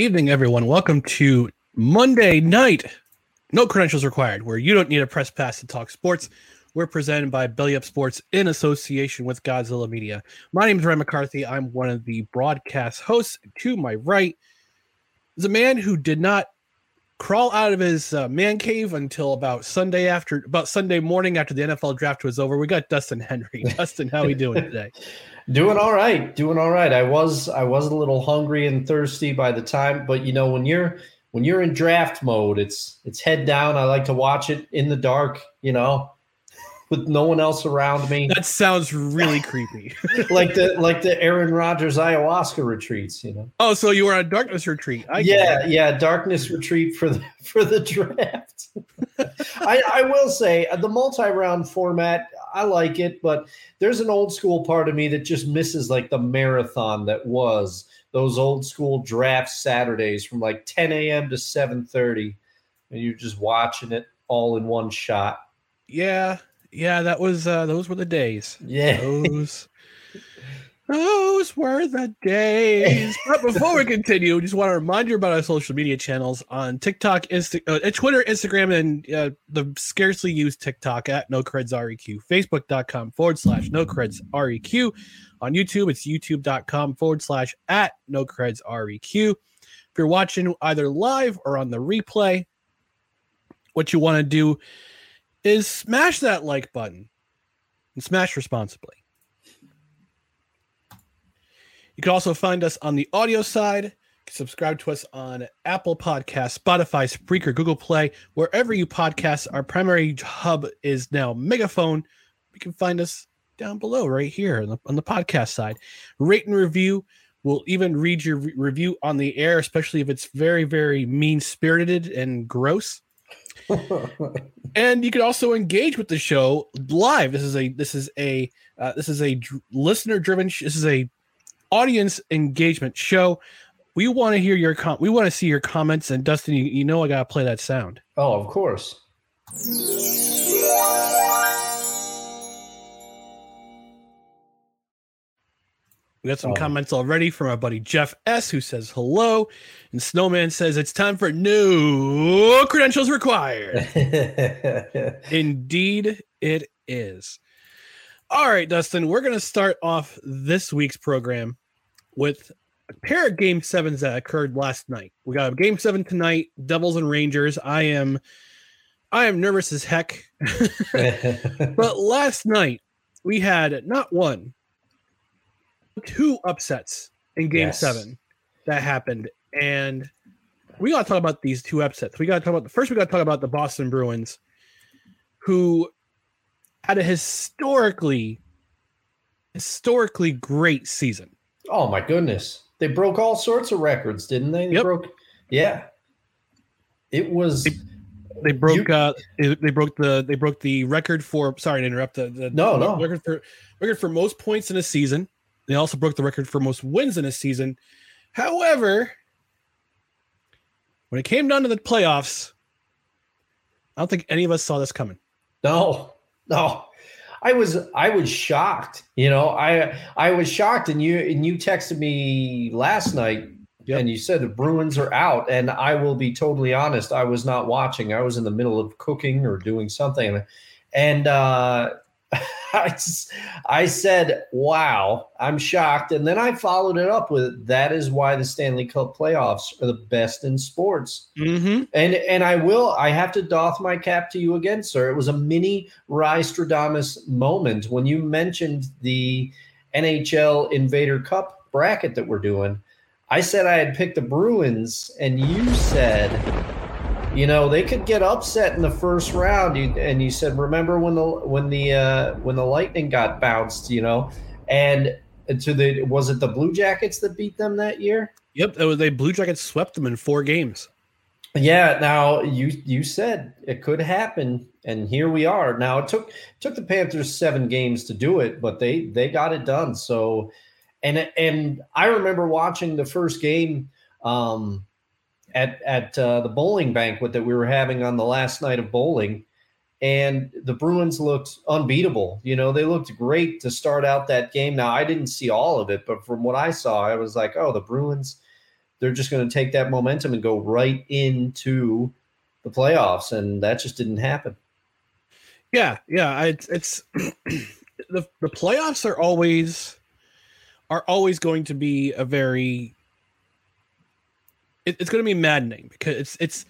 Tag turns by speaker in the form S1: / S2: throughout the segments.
S1: Evening, everyone. Welcome to Monday night. No credentials required, where you don't need a press pass to talk sports. We're presented by Belly Up Sports in association with Godzilla Media. My name is Ryan McCarthy. I'm one of the broadcast hosts. To my right is a man who did not crawl out of his uh, man cave until about Sunday after about Sunday morning after the NFL draft was over. We got Dustin Henry. Dustin, how are we doing today?
S2: Doing all right, doing all right. I was I was a little hungry and thirsty by the time, but you know when you're when you're in draft mode, it's it's head down. I like to watch it in the dark, you know, with no one else around me.
S1: That sounds really creepy.
S2: like the like the Aaron Rodgers ayahuasca retreats, you know.
S1: Oh, so you were on a darkness retreat? I
S2: yeah, yeah, darkness retreat for the for the draft. I, I will say uh, the multi-round format. I like it, but there's an old school part of me that just misses like the marathon that was those old school draft Saturdays from like 10 a.m. to 7:30, and you're just watching it all in one shot.
S1: Yeah, yeah, that was uh those were the days.
S2: Yeah.
S1: Those those were the days. but before we continue, we just want to remind you about our social media channels on TikTok, Insta- uh, Twitter, Instagram, and uh, the scarcely used TikTok at No Creds REQ, Facebook.com forward slash No Creds REQ. On YouTube, it's YouTube.com forward slash at No Creds REQ. If you're watching either live or on the replay, what you want to do is smash that like button and smash responsibly. You can also find us on the audio side. Subscribe to us on Apple Podcasts, Spotify, Spreaker, Google Play, wherever you podcast. Our primary hub is now Megaphone. You can find us down below, right here on the, on the podcast side. Rate and review. We'll even read your re- review on the air, especially if it's very, very mean spirited and gross and you can also engage with the show live. This is a this is a uh, this is a dr- listener driven. Sh- this is a audience engagement show. We want to hear your com- we want to see your comments. And Dustin, you, you know I gotta play that sound.
S2: Oh, of course.
S1: We got some
S2: Oh.
S1: comments already from our buddy Jeff S, who says hello, and Snowman says it's time for new credentials required. Indeed, it is. All right, Dustin, we're going to start off this week's program with a pair of game sevens that occurred last night. We got a game seven tonight, Devils and Rangers. I am, I am nervous as heck. but last night we had not one, two upsets in game
S2: Yes.
S1: seven that happened. And we got to talk about these two upsets. We got to talk about the first, we got to talk about the Boston Bruins, who had a historically, historically great season.
S2: oh my goodness. They broke all sorts of records, didn't they? They
S1: Yep.
S2: broke yeah. It was
S1: They- they broke
S2: You-
S1: uh they they broke the they broke the record for sorry to interrupt the, the
S2: No,
S1: the
S2: no.
S1: record for record for most points in a season. They also broke the record for most wins in a season. However, when it came down to the playoffs, I don't think any of us saw this coming.
S2: No, no. I was I was shocked. You know, I I was shocked, and you and you texted me last night,
S1: Yep.
S2: and you said the Bruins are out. And I will be totally honest, I was not watching. I was in the middle of cooking or doing something, and uh, I just, I said, "Wow, I'm shocked." And then I followed it up with, "That is why the Stanley Cup playoffs are the best in sports."
S1: Mm-hmm.
S2: And and I will I have to doff my cap to you again, sir. It was a mini Rystradamus moment when you mentioned the NHL Invader Cup bracket that we're doing. I said I had picked the Bruins, and you said, you know, they could get upset in the first round. You, and you said, remember when the when the uh, when the Lightning got bounced, you know, and to the was it the Blue Jackets that beat them that year?
S1: Yep, that was they Blue Jackets swept them in four games.
S2: Yeah, now you you said it could happen, and here we are. Now it took took the Panthers seven games to do it, but they they got it done. So, and and I remember watching the first game um, at at uh, the bowling banquet that we were having on the last night of bowling, and the Bruins looked unbeatable. You know, they looked great to start out that game. Now I didn't see all of it, but from what I saw, I was like, oh, the Bruins they're just going to take that momentum and go right into the playoffs, and that just didn't happen.
S1: Yeah, yeah. It's the the playoffs are always are always going to be a very it, it's going to be maddening because it's it's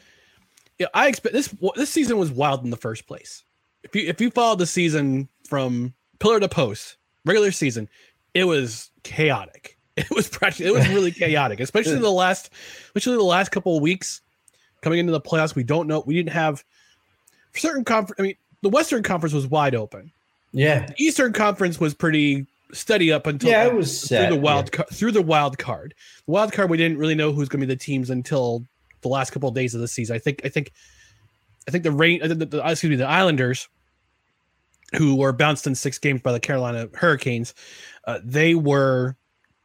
S1: yeah, I expect this this season was wild in the first place. If you if you followed the season from pillar to post, regular season, it was chaotic. It was practically it was really chaotic, especially the last especially the last couple of weeks coming into the playoffs. We don't know we didn't have certain conference. I mean, the Western Conference was wide open.
S2: Yeah,
S1: The Eastern Conference was pretty steady up until
S2: yeah, it was
S1: through
S2: set.
S1: the wild ca- through the wild card. The wild card we didn't really know who's going to be the teams until the last couple of days of the season. I think I think I think the rain the, the, the- excuse me the Islanders who were bounced in six games by the Carolina Hurricanes, uh, they were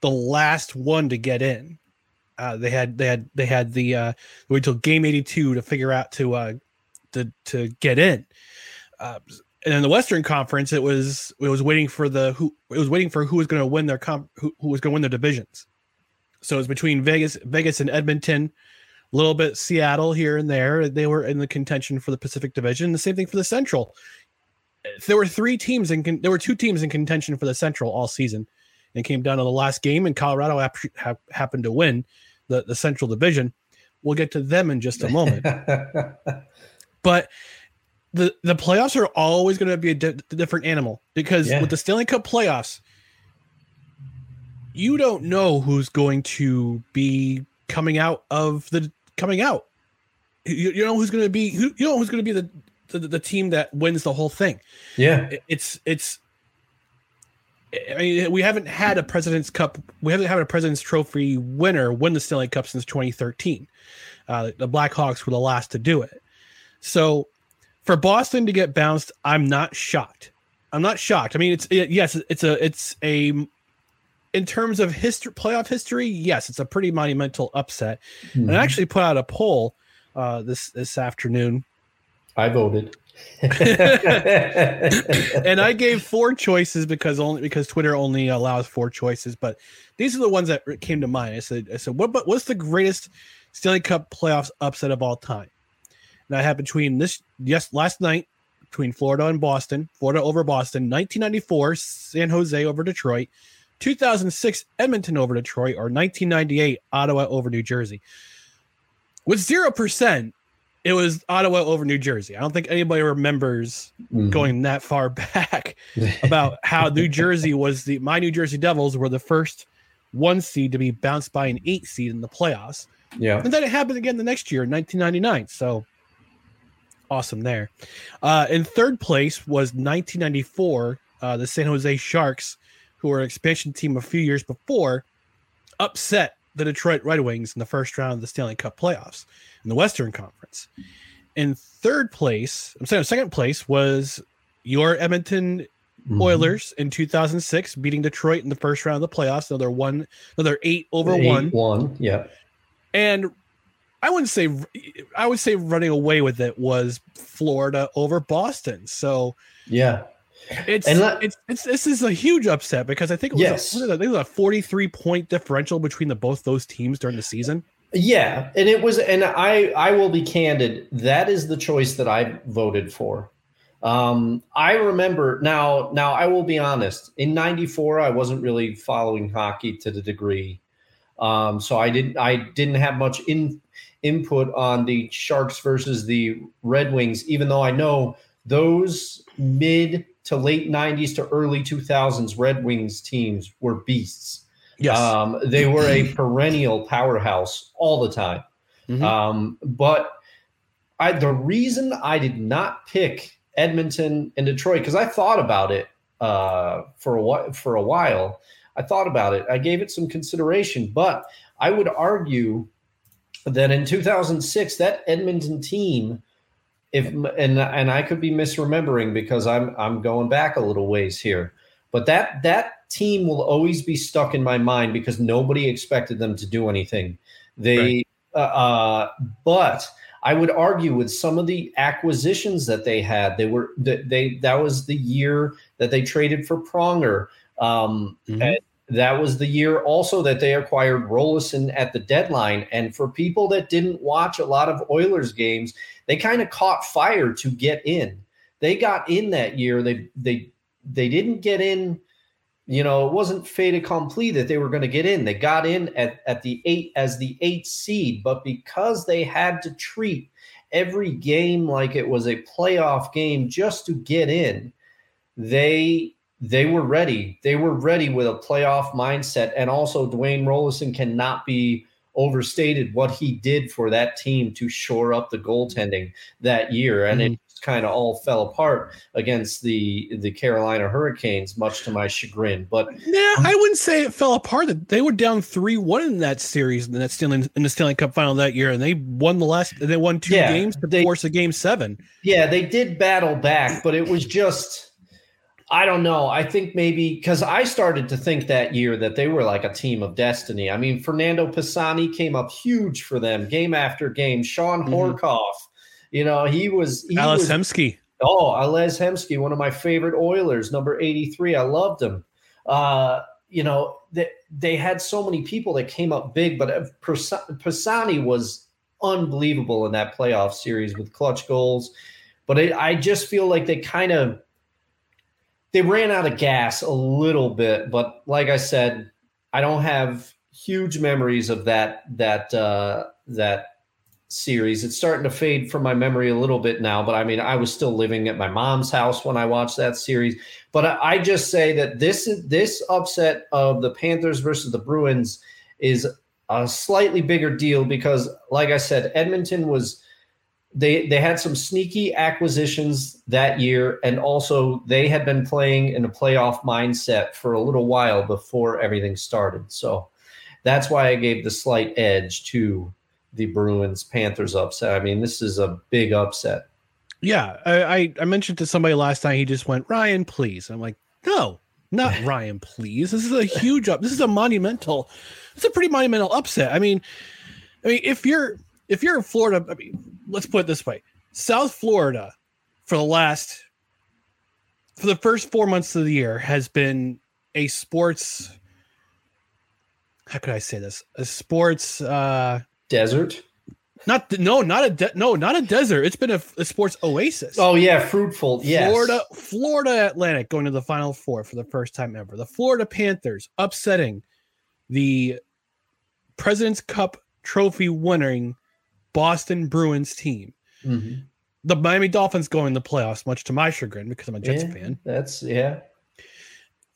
S1: the last one to get in. Uh, they had they had they had the uh, wait till game eighty two to figure out to uh, to to get in. Uh, and in the Western Conference, it was it was waiting for the who it was waiting for who was going to win their comp who, who was going to win their divisions. So it was between Vegas, Vegas and Edmonton, a little bit Seattle here and there. They were in the contention for the Pacific Division. The same thing for the Central. There were three teams in con- there were two teams in contention for the Central all season. And came down to the last game, and Colorado hap- hap- happened to win the the Central Division. We'll get to them in just a moment but the the playoffs are always going to be a di- different animal because
S2: Yeah.
S1: with the Stanley Cup playoffs, you don't know who's going to be coming out of the coming out. You, you know who's going to be who, you know who's going to be the, the the team that wins the whole thing.
S2: yeah,
S1: It- It's it's. I mean, we haven't had a President's Cup. We haven't had a President's Trophy winner win the Stanley Cup since 2013. Uh, the Blackhawks were the last to do it. So, for Boston to get bounced, I'm not shocked. I'm not shocked. I mean, it's it, yes, it's a it's a in terms of history, playoff history, yes, it's a pretty monumental upset. And I actually put out a poll uh, this this afternoon
S2: I voted.
S1: and I gave four choices because only because Twitter only allows four choices. But these are the ones that came to mind. I said, I said, what? But what's the greatest Stanley Cup playoffs upset of all time? And happened between this yes last night between Florida and Boston, Florida over Boston, 1994 San Jose over Detroit, 2006 Edmonton over Detroit, or 1998 Ottawa over New Jersey. With zero percent, it was Ottawa over New Jersey. I don't think anybody remembers
S2: Mhm.
S1: going that far back about how New Jersey was the my New Jersey Devils were the first one seed to be bounced by an eight seed in the playoffs.
S2: yeah,
S1: And then it happened again the next year in 1999. So awesome there. Uh, in third place was 1994, uh, the San Jose Sharks, who were an expansion team a few years before, upset the Detroit Red Wings in the first round of the Stanley Cup playoffs in the Western Conference. in third place, I'm saying second place was your Edmonton
S2: Mhm.
S1: Oilers in 2006, beating Detroit in the first round of the playoffs. Another one, another eight over
S2: Eight,
S1: one.
S2: One. Yeah.
S1: And I wouldn't say, I would say running away with it was Florida over Boston. So
S2: Yeah.
S1: it's,
S2: And let-
S1: it's, it's, this is a huge upset because I think it was,
S2: Yes.
S1: a, it? Was a 43 point differential between the both those teams during the season.
S2: Yeah, and it was, and I I will be candid. That is the choice that I voted for. Um, I remember now. Now I will be honest. In '94, I wasn't really following hockey to the degree, um, so I didn't I didn't have much in input on the Sharks versus the Red Wings. Even though I know those mid to late '90s to early 2000s Red Wings teams were beasts.
S1: Yes.
S2: Um, they were a perennial powerhouse all the time.
S1: Mhm.
S2: Um, but I, the reason I did not pick Edmonton and Detroit because I thought about it uh, for a while. For a while, I thought about it. I gave it some consideration, but I would argue that in 2006, that Edmonton team, if and and I could be misremembering because I'm I'm going back a little ways here, but that that team will always be stuck in my mind because nobody expected them to do anything. They,
S1: Right.
S2: uh, uh, but I would argue with some of the acquisitions that they had, they were that they that was the year that they traded for Pronger. Um,
S1: Mhm.
S2: and that was the year also that they acquired Roloson at the deadline. And for people that didn't watch a lot of Oilers games, they kind of caught fire to get in. They got in that year. They they they didn't get in you know, it wasn't fait accompli that they were going to get in. They got in at, at the eight as the eight seed, but because they had to treat every game like it was a playoff game just to get in, they they were ready. They were ready with a playoff mindset. And also Dwayne Roloson cannot be overstated what he did for that team to shore up the goaltending that year. And it mm-hmm. kind of all fell apart against the the Carolina Hurricanes, much to my chagrin. But
S1: Yeah, I wouldn't say it fell apart. They were down three one in that series in that Stanley in the Stanley Cup final that year, and they won the last. They won two
S2: Yeah,
S1: games to
S2: they-
S1: force a game seven.
S2: yeah, they did battle back, but it was just I don't know. I think maybe because I started to think that year that they were like a team of destiny. I mean, Fernando Pisani came up huge for them game after game. Sean
S1: Mhm.
S2: Horcoff, you know, he was he
S1: Alice
S2: was
S1: Hemsky.
S2: Oh, Ales Hemsky, one of my favorite Oilers, number 83. I loved him. Uh, you know, they, they had so many people that came up big, but uh, Pisani was unbelievable in that playoff series with clutch goals. But it, I just feel like they kind of they ran out of gas a little bit. But like I said, I don't have huge memories of that that uh, that series. It's starting to fade from my memory a little bit now, but I mean, I was still living at my mom's house when I watched that series. But I, I just say that this this upset of the Panthers versus the Bruins is a slightly bigger deal because, like I said, Edmonton was they they had some sneaky acquisitions that year, and also they had been playing in a playoff mindset for a little while before everything started. So that's why I gave the slight edge to the Bruins Panthers upset. I mean, this is a big upset.
S1: Yeah, I, I mentioned to somebody last night. He just went Ryan, please. I'm like, no, not Ryan, please. This is a huge up. This is a monumental. It's a pretty monumental upset. I mean, I mean, if you're if you're in Florida, I mean, let's put it this way: South Florida for the last for the first four months of the year has been a sports. How could I say this? A sports. uh
S2: Desert.
S1: not no, not a de- no, not a desert. It's been a, a sports oasis.
S2: Oh yeah, fruitful. Yes.
S1: Florida, Florida Atlantic going to the Final Four for the first time ever. The Florida Panthers upsetting the President's Cup trophy winning Boston Bruins team.
S2: Mhm.
S1: The Miami Dolphins going to the playoffs, much to my chagrin because I'm a Jets
S2: Yeah,
S1: fan.
S2: That's yeah.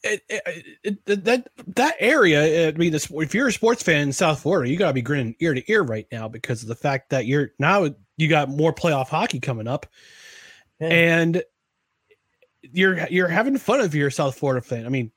S1: It, it, it- that that area, I mean, this, if you're a sports fan in South Florida, you got to be grinning ear to ear right now because of the fact that you're now you got more playoff hockey coming up.
S2: Yeah.
S1: and you're you're having fun if you're a South Florida fan. I mean,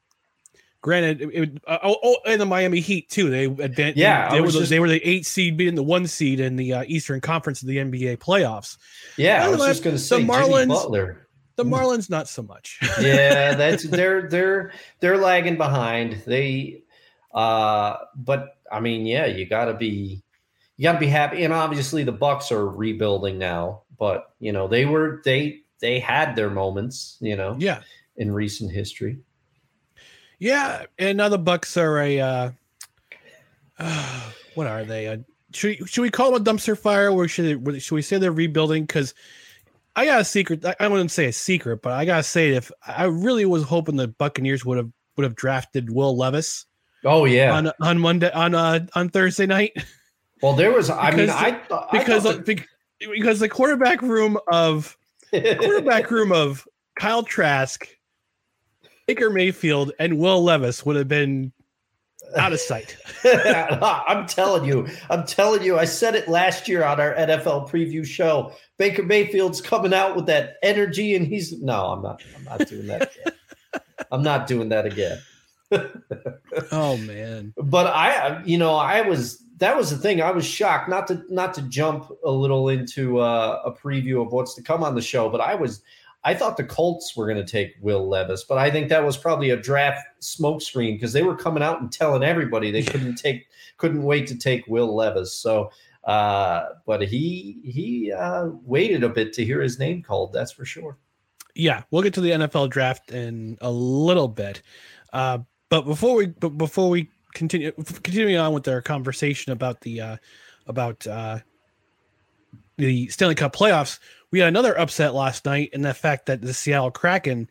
S1: Granted, it, it, uh, oh, oh, and the Miami Heat too. They advanced.
S2: Yeah,
S1: they,
S2: I
S1: were the,
S2: just-
S1: they were the eight seed beating the one seed in the uh, Eastern Conference of the NBA playoffs.
S2: Yeah, I was just going to
S1: the
S2: say Jimmy
S1: Marlins-
S2: Butler.
S1: The Marlins, not so much.
S2: yeah, that's they're they're they're lagging behind. They uh but I mean, yeah, you got to be you got to be happy and obviously the Bucks are rebuilding now, but you know, they were they they had their moments, you know,
S1: yeah,
S2: in recent history.
S1: Yeah. And now the Bucks are a. Uh, uh, what are they? Uh, should should we call them a dumpster fire, or should they, should we say they're rebuilding? Because I got a secret. I, I wouldn't say a secret, but I gotta say, if I really was hoping the Buccaneers would have would have drafted Will Levis
S2: Oh yeah.
S1: on on Monday on uh on Thursday night.
S2: well, there was I mean,
S1: because-
S2: I thought I
S1: because bec- because the quarterback room of
S2: the-
S1: quarterback room of Kyle Trask, Baker Mayfield, and Will Levis would have been out of sight.
S2: I'm telling you, I'm telling you, I said it last year on our NFL preview show. Baker Mayfield's coming out with that energy, and he's no, I'm not. I'm not doing that. Again. I'm not doing that again.
S1: Oh man,
S2: But I, you know, I was that was the thing. I was shocked not to not to jump a little into uh, a preview of what's to come on the show, but I was. I thought the Colts were going to take Will Levis, but I think that was probably a draft smokescreen because they were coming out and telling everybody they couldn't take, couldn't wait to take Will Levis. So, uh, but he he uh, waited a bit to hear his name called. That's for sure.
S1: yeah, we'll get to the NFL draft in a little bit, uh, but before we but before we continue continuing on with our conversation about the uh, about uh, the Stanley Cup playoffs, we had another upset last night in the fact that the Seattle Kraken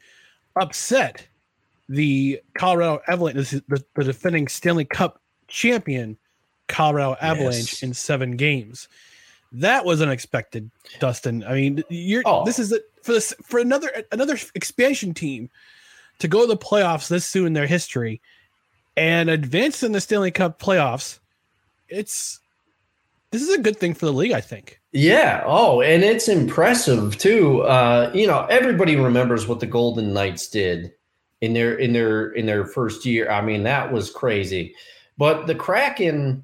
S1: upset the Colorado Avalanche, the, the defending Stanley Cup champion Colorado Avalanche
S2: Yes.
S1: in seven games. That was unexpected, Dustin. I mean, you're
S2: Oh.
S1: this is a, for this for another another expansion team to go to the playoffs this soon in their history and advance in the Stanley Cup playoffs. It's this is a good thing for the league, I think.
S2: Yeah. Oh, and it's impressive too. Uh, you know, everybody remembers what the Golden Knights did in their in their in their first year. I mean, that was crazy. But the Kraken,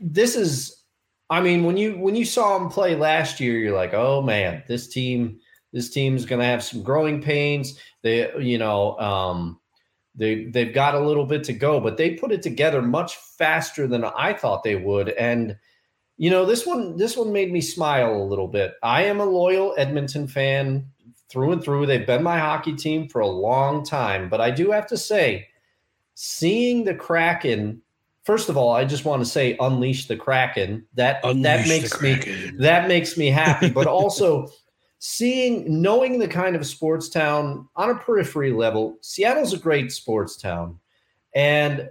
S2: this is, I mean, when you when you saw them play last year, you're like, oh man, this team, this team's gonna have some growing pains. They, you know, um, they they've got a little bit to go, but they put it together much faster than I thought they would. And you know, this one this one made me smile a little bit. I am a loyal Edmonton fan through and through. They've been my hockey team for a long time, but I do have to say, seeing the Kraken. First of all, I just want to say, unleash the Kraken. That that makes me that makes me happy. But also seeing, knowing the kind of sports town on a periphery level, Seattle's a great sports town, and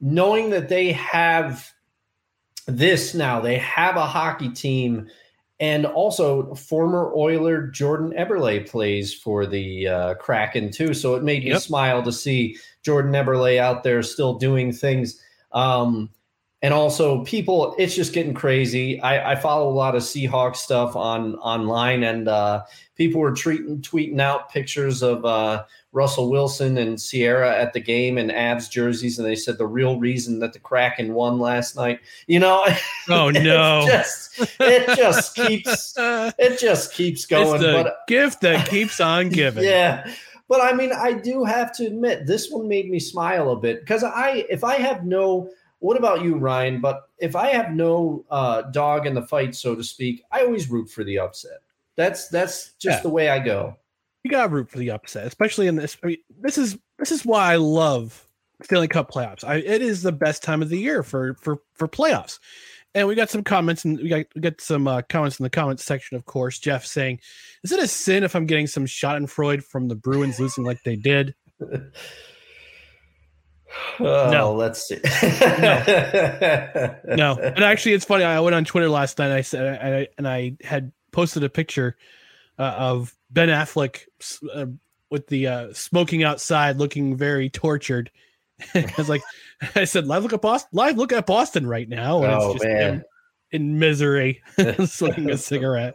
S2: knowing that they have this now, they have a hockey team, and also former Oiler Jordan Eberle plays for the uh, Kraken too. So it made me smile to see Jordan Eberle out there still doing things. Um, and also people it's just getting crazy I, I follow a lot of seahawks stuff on online and uh, people were treating, tweeting out pictures of uh, russell wilson and Ciara at the game in Avs jerseys and they said the real reason that the kraken won last night you know
S1: Oh
S2: it
S1: no.
S2: just, it just keeps it just keeps going it's
S1: the
S2: but
S1: gift that keeps on giving.
S2: yeah. But I mean, I do have to admit, this one made me smile a bit because I, if I have no, what about you, Ryan? But if I have no uh, dog in the fight, so to speak, I always root for the upset. That's that's just
S1: Yeah.
S2: the way I go.
S1: you gotta root for the upset, especially in this. I mean, this is this is why I love Stanley Cup playoffs. I, it is the best time of the year for for for playoffs. And we got some comments, and we got we got some uh, comments in the comments section. Of course, Jeff saying, "Is it a sin if I'm getting some Schadenfreude from the Bruins losing like they did?"
S2: Oh,
S1: No.
S2: let's see.
S1: No, and actually, it's funny. I went on Twitter last night. And I said, and I, and I had posted a picture uh, of Ben Affleck uh, with the uh, smoking outside, looking very tortured. I was like, I said, live look at Boston, live look at Boston right now, and
S2: Oh,
S1: it's just
S2: man.
S1: in misery, smoking a cigarette.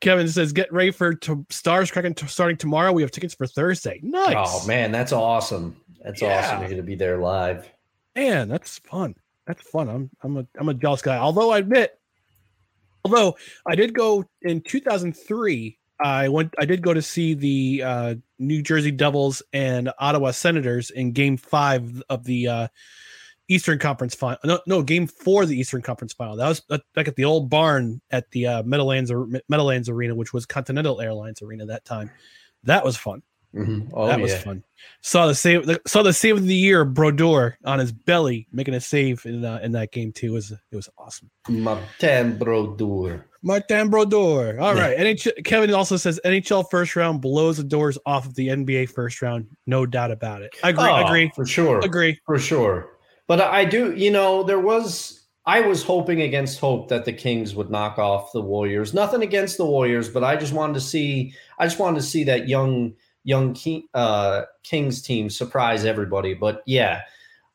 S1: Kevin says, "Get ready for to Stars Kraken t- starting tomorrow. We have tickets for Thursday. Nice.
S2: Oh man, that's awesome. That's
S1: Yeah.
S2: awesome. You're gonna be there live.
S1: man, that's fun. That's fun. I'm I'm a I'm a jealous guy. Although I admit, although I did go in 2003, I went. I did go to see the uh, New Jersey Devils and Ottawa Senators in Game Five of the uh, Eastern Conference final. No, no, Game Four of the Eastern Conference final. That was back at the old barn at the uh, Meadowlands Meadowlands Arena, which was Continental Airlines Arena that time. That was fun.
S2: Mhm. Oh
S1: that
S2: yeah.
S1: was fun. Saw the save. Saw the save of the year, Brodeur on his belly making a save in uh, in that game too. It was it was awesome.
S2: Martin Brodeur.
S1: Martin Brodeur. All
S2: Yeah.
S1: right. NHL, Kevin also says NHL first round blows the doors off of the NBA first round. No doubt about it. I agree.
S2: Oh,
S1: agree.
S2: for sure.
S1: Agree.
S2: For sure. But I do, you know, there was I was hoping against hope that the Kings would knock off the Warriors. Nothing against the Warriors, but I just wanted to see I just wanted to see that young young King, uh, Kings team surprise everybody. But yeah,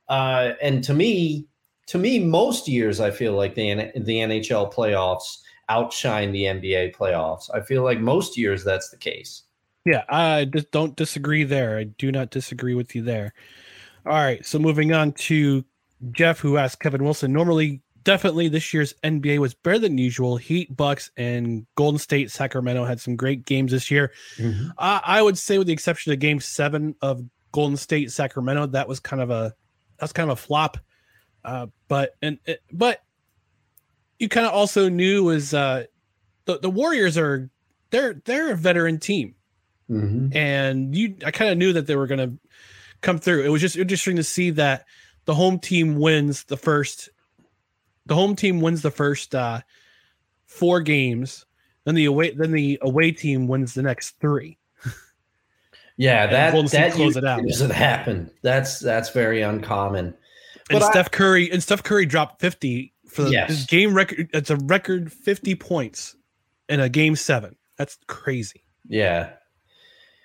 S2: uh, and to me, to me, most years I feel like the the NHL playoffs outshine the NBA playoffs. I feel like most years that's the case.
S1: Yeah, I just don't disagree there. I do not disagree with you there. All right, so moving on to Jeff, who asked Kevin Wilson. Normally, definitely this year's NBA was better than usual. Heat, Bucks, and Golden State, Sacramento had some great games this year. I I would say, with the exception of Game Seven of Golden State, Sacramento, that was kind of a that's kind of a flop. Uh, but and it, but you kind of also knew was uh, the the Warriors are they're they're a veteran team
S2: Mhm.
S1: and you I kind of knew that they were going to come through. It was just interesting to see that the home team wins the first the home team wins the first uh four games, then the away then the away team wins the next 3.
S2: Yeah, that that
S1: close it out.
S2: doesn't happen. That's that's very uncommon.
S1: And
S2: I-
S1: Steph Curry and Steph Curry dropped 50 for the
S2: Yes.
S1: game record it's a record 50 points in a game 7. That's crazy.
S2: Yeah,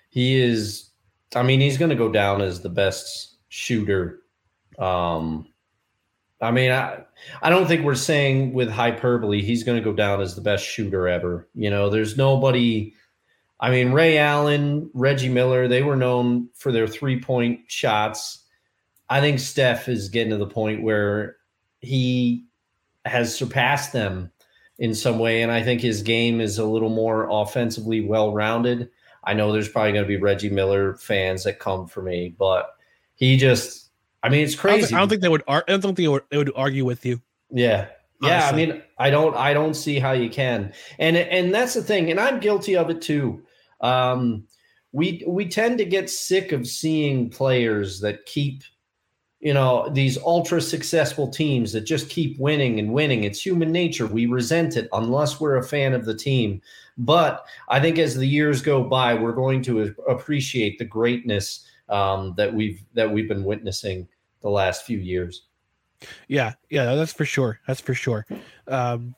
S2: he is. I mean, he's going to go down as the best shooter. Um, I mean, I I don't think we're saying with hyperbole he's going to go down as the best shooter ever. You know, there's nobody. I mean, Ray Allen, Reggie Miller, they were known for their three point shots. I think Steph is getting to the point where he has surpassed them in some way. And I think his game is a little more offensively well rounded. I know there's probably going to be Reggie Miller fans that come for me, but he just, I mean, it's crazy.
S1: I don't think they would I don't think they would, they would argue with you.
S2: Yeah. Yeah,
S1: Honestly.
S2: I mean, I don't I don't see how you can. And and that's the thing, and I'm guilty of it too. Um we we tend to get sick of seeing players that keep you know, these ultra successful teams that just keep winning and winning. It's human nature. We resent it unless we're a fan of the team. But I think as the years go by, we're going to appreciate the greatness um, that we've that we've been witnessing the last few years.
S1: Yeah, yeah, that's for sure. That's for sure. Um,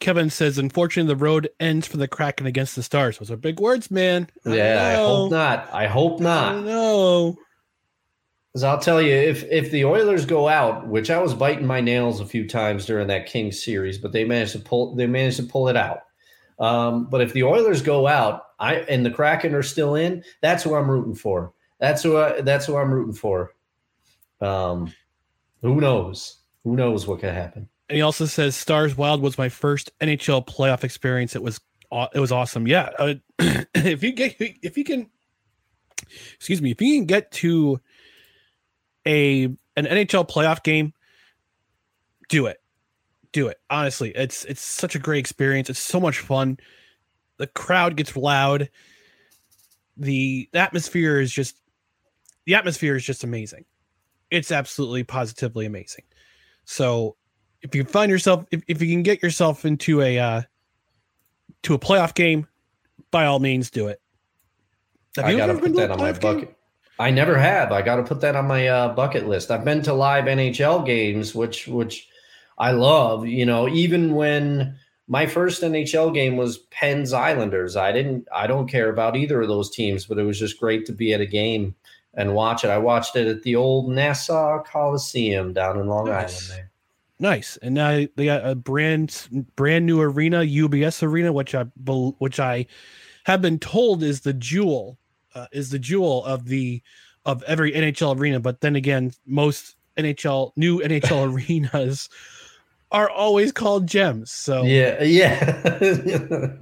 S1: Kevin says, unfortunately, the road ends for the Kraken against the Stars. Those are big words, man. I
S2: Yeah, I hope not. I hope not.
S1: No.
S2: Because I'll tell you, if if the Oilers go out, which I was biting my nails a few times during that Kings series, but they managed to pull they managed to pull it out. Um, but if the Oilers go out, I and the Kraken are still in, that's who I'm rooting for. That's who I, that's who I'm rooting for. Um, who knows? Who knows what could happen?
S1: And he also says, Stars Wild was my first NHL playoff experience. It was it was awesome. Yeah, uh, if you get if you can, excuse me, if you can get to a an NHL playoff game, do it, do it. Honestly, it's it's such a great experience. It's so much fun. The crowd gets loud. The, the atmosphere is just the atmosphere is just amazing. It's absolutely positively amazing. So if you find yourself if, if you can get yourself into a uh to a playoff game, by all means do it. Have
S2: I
S1: you
S2: got to
S1: ever been
S2: put that on my
S1: game?
S2: bucket. I never have. I got to put that on my uh, bucket list. I've been to live NHL games, which which I love. You know, even when my first NHL game was Penn's Islanders, I didn't. I don't care about either of those teams, but it was just great to be at a game and watch it. I watched it at the old Nassau Coliseum down in Long
S1: Nice.
S2: Island. There.
S1: Nice. And now they got a brand brand new arena, UBS Arena, which I which I have been told is the jewel uh, is the jewel of the of every NHL arena. But then again, most NHL new NHL arenas are always called gems. So
S2: yeah, yeah.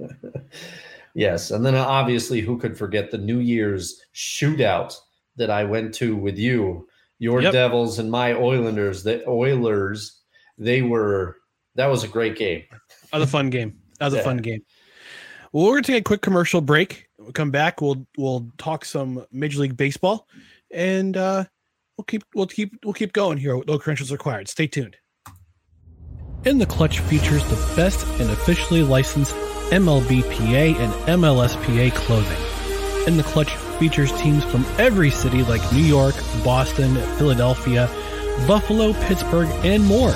S2: yes, and then obviously, who could forget the New Year's shootout that I went to with you, your yep. Devils and my Oilers. The Oilers, they were that was a great game.
S1: That was a fun game. That was yeah. a fun game. Well, we're gonna take a quick commercial break. We'll come back. We'll we'll talk some Major League Baseball, and uh, we'll keep we'll keep we'll keep going here. No credentials required. Stay tuned. In the Clutch features the best and officially licensed MLBPA and MLSPA clothing. In the Clutch features teams from every city like New York, Boston, Philadelphia, Buffalo, Pittsburgh, and more.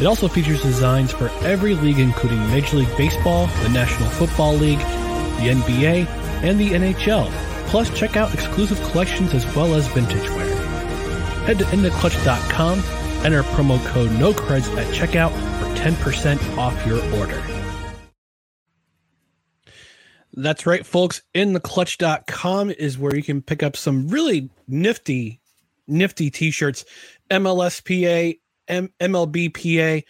S1: It also features designs for every league, including Major League Baseball, the National Football League, the NBA, and the NHL. Plus, check out exclusive collections as well as vintage wear. Head to InTheClutch.com, enter promo code NOCREDS at checkout for 10% off your order. That's right, folks. InTheClutch.com is where you can pick up some really nifty, nifty t-shirts, MLSPA, M- MLBPA,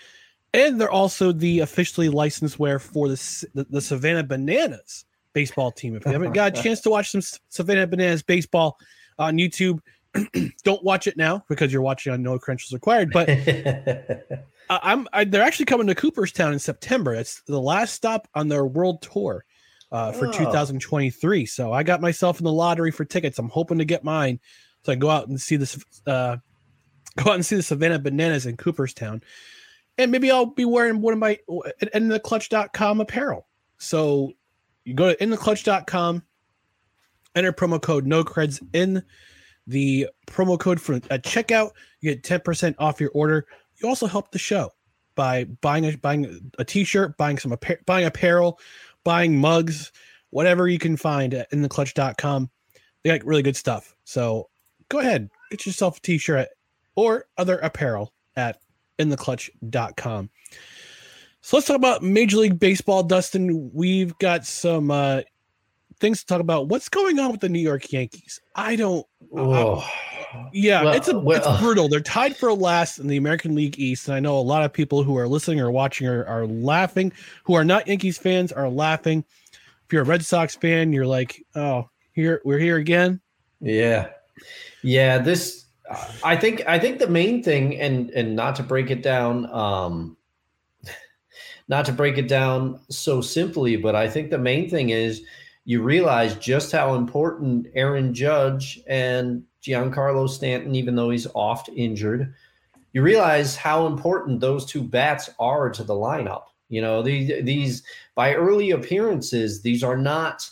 S1: and they're also the officially licensed wear for the, the, the Savannah Bananas baseball team. If you haven't got a chance to watch some Savannah Bananas baseball on YouTube, don't watch it now because you're watching on no credentials required. But I'm I, they're actually coming to Cooperstown in September. It's the last stop on their world tour uh, for oh. 2023. So I got myself in the lottery for tickets. I'm hoping to get mine so I go out and see this. Uh, go out and see the Savannah Bananas in Cooperstown. And maybe I'll be wearing one of my in the clutch.com apparel. So you go to intheclutch.com, enter promo code no creds in the promo code for a checkout. You get 10% off your order. You also help the show by buying a buying a t-shirt, buying some buying apparel, buying mugs, whatever you can find at intheclutch.com. They got really good stuff. So go ahead, get yourself a t-shirt or other apparel at intheclutch.com. So let's talk about Major League Baseball, Dustin. We've got some uh, things to talk about. What's going on with the New York Yankees? I don't. Uh, yeah, well, it's a well, it's brutal. They're tied for last in the American League East, and I know a lot of people who are listening or watching are, are laughing. Who are not Yankees fans are laughing. If you're a Red Sox fan, you're like, "Oh, here we're here again."
S2: Yeah, yeah. This I think I think the main thing, and and not to break it down, um, not to break it down so simply, but I think the main thing is you realize just how important Aaron Judge and Giancarlo Stanton, even though he's oft injured, you realize how important those two bats are to the lineup. You know, these these by early appearances, these are not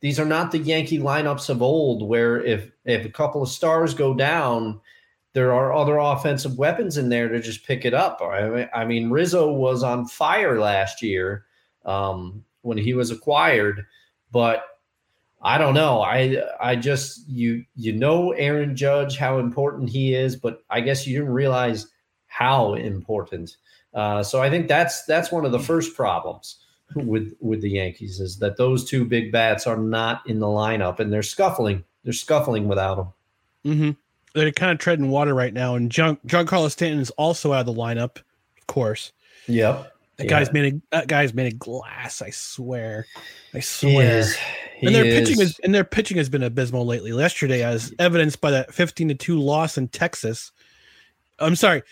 S2: these are not the Yankee lineups of old, where if if a couple of stars go down, there are other offensive weapons in there to just pick it up. I mean, Rizzo was on fire last year um, when he was acquired, but I don't know. I I just you you know Aaron Judge how important he is, but I guess you didn't realize how important. Uh, so I think that's that's one of the first problems with with the Yankees is that those two big bats are not in the lineup and they're scuffling. They're scuffling without them.
S1: Mm-hmm. They're kind of treading water right now, and Giancarlo Stanton is also out of the lineup, of course.
S2: Yep.
S1: That guy's made a that guy's made a glass. I swear, I swear. and their is. pitching is and their pitching has been abysmal lately. Yesterday, as evidenced by that fifteen to two loss in Texas. I'm sorry,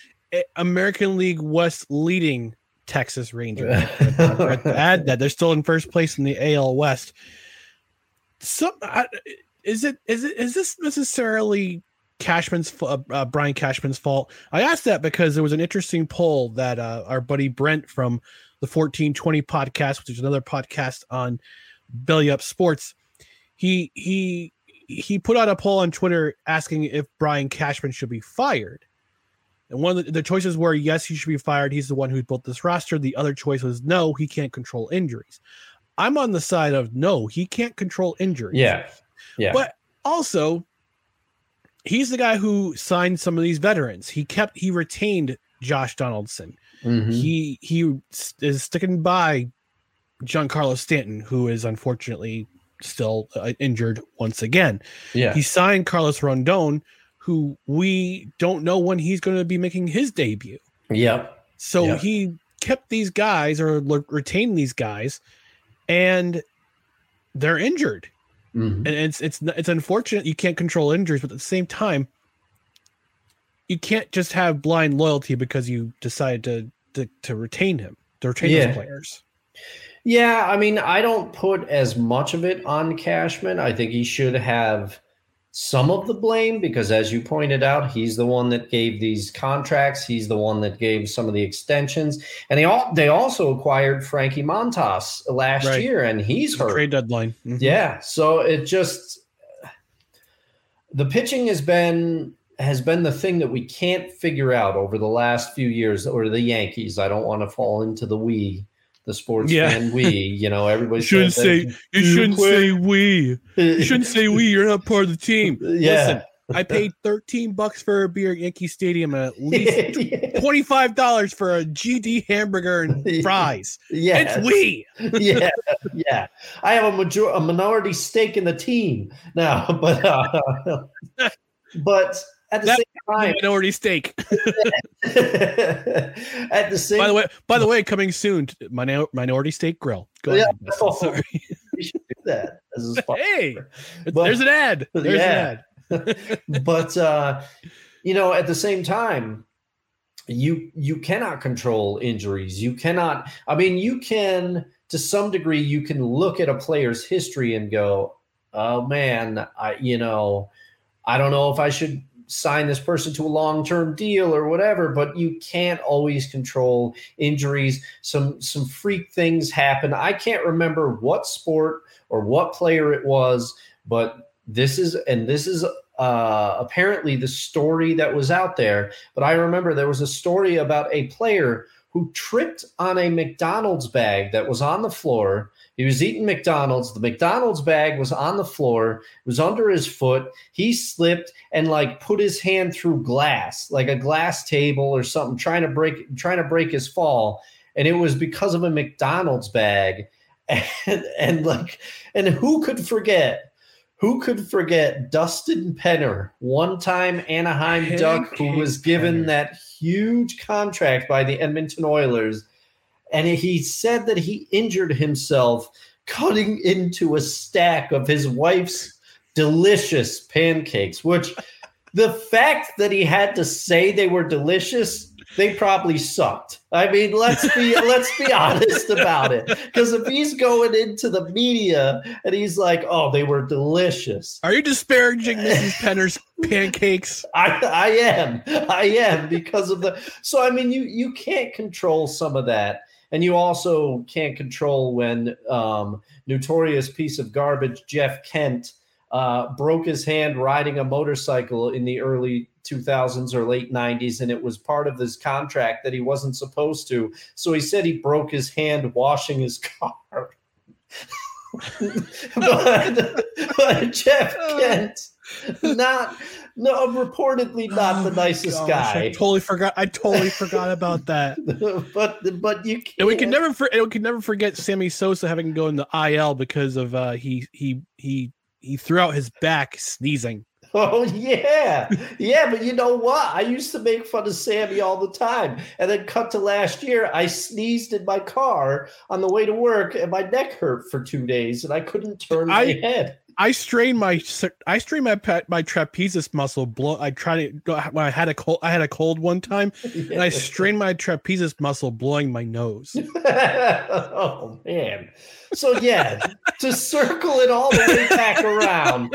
S1: American League West leading Texas Rangers. add that they're still in first place in the AL West. Some is it is it is this necessarily Cashman's uh, uh, Brian Cashman's fault? I asked that because there was an interesting poll that uh, our buddy Brent from the 1420 podcast, which is another podcast on Belly Up Sports, he he he put out a poll on Twitter asking if Brian Cashman should be fired. And one of the, the, choices were yes, he should be fired. He's the one who built this roster. The other choice was no, he can't control injuries. I'm on the side of no, he can't control injuries.
S2: Yeah. Yeah.
S1: But also, he's the guy who signed some of these veterans. He kept he retained Josh Donaldson.
S2: Mhm.
S1: He he is sticking by Giancarlo Stanton, who is unfortunately still uh, injured once again.
S2: yeah.
S1: He signed Carlos Rondon, who we don't know when he's going to be making his debut.
S2: Yep.
S1: So
S2: Yeah.
S1: he kept these guys or retained these guys, and they're injured.
S2: Mhm.
S1: And it's it's it's unfortunate you can't control injuries, but at the same time, you can't just have blind loyalty because you decide to to, to retain him, to retain
S2: Yeah.
S1: those players.
S2: Yeah, I mean, I don't put as much of it on Cashman. I think he should have some of the blame because, as you pointed out, he's the one that gave these contracts. He's the one that gave some of the extensions, and they all they also acquired Frankie Montas last
S1: Right.
S2: year, and he's hurt.
S1: Trade deadline. Mhm.
S2: Yeah, so it just the pitching has been has been the thing that we can't figure out over the last few years, or the Yankees. I don't want to fall into the we, the sports
S1: Yeah.
S2: fan we. You know, everybody
S1: shouldn't say you shouldn't say we. You shouldn't say we. You're not part of the team.
S2: Yeah.
S1: Listen, I paid 13 bucks for a beer at Yankee Stadium and at least $25 for a GD hamburger and fries.
S2: yes.
S1: It's we.
S2: yeah, yeah. I have a major a minority stake in the team now, but uh, but at the
S1: That-
S2: same time,
S1: Minority steak.
S2: at the same
S1: By the way, by the way, coming soon, Minor- Minority Steak Grill. Go
S2: Yeah.
S1: ahead.
S2: Oh.
S1: Sorry.
S2: we should do that as a.
S1: Hey,
S2: But-
S1: there's an ad. There's
S2: Yeah.
S1: an ad.
S2: but uh, you know, at the same time, you you cannot control injuries. You cannot. I mean, you can to some degree. You can look at a player's history and go, "Oh man, I you know, I don't know if I should." Sign this person to a long-term deal or whatever but you can't always control injuries some some freak things happen i can't remember what sport or what player it was but this is and this is uh, apparently the story that was out there. But I remember there was a story about a player who tripped on a McDonald's bag that was on the floor. He was eating McDonald's. The McDonald's bag was on the floor. It was under his foot. He slipped and like put his hand through glass, like a glass table or something, trying to break trying to break his fall. And it was because of a McDonald's bag. And, and like, and who could forget who could forget Dustin Penner, one time Anaheim Duck, who was given that huge contract by the Edmonton Oilers? And he said that he injured himself cutting into a stack of his wife's delicious pancakes, which the fact that he had to say they were delicious, they probably sucked. I mean, let's be let's be honest about it. Because if he's going into the media and he's like, "Oh, they were delicious,"
S1: Are you disparaging Mrs. Penner's pancakes?
S2: I, I am, I am because of the. So I mean, you you can't control some of that, and you also can't control when um, notorious piece of garbage Jeff Kent uh, broke his hand riding a motorcycle in the early 2000s or late 90s, and it was part of his contract that he wasn't supposed to. So he said he broke his hand washing his car. but, but Jeff Kent, not no, I'm reportedly not the
S1: Oh,
S2: nicest
S1: gosh, I
S2: guy.
S1: totally forgot. I totally forgot about that.
S2: but but you can't.
S1: And we can never, for, and we can never forget Sammy Sosa having to go in the IL because of uh, he he he he threw out his back sneezing.
S2: Oh yeah, yeah. But you know what? I used to make fun of Sammy all the time, and then cut to last year. I sneezed in my car on the way to work, and my neck hurt for two days, and I couldn't turn my head.
S1: I strain my I strained my pa- my trapezius muscle. Blow. I tried to when I had a cold. I had a cold one time, and I strained my trapezius muscle, blowing my nose.
S2: oh man. So yeah, to circle it all the way back around.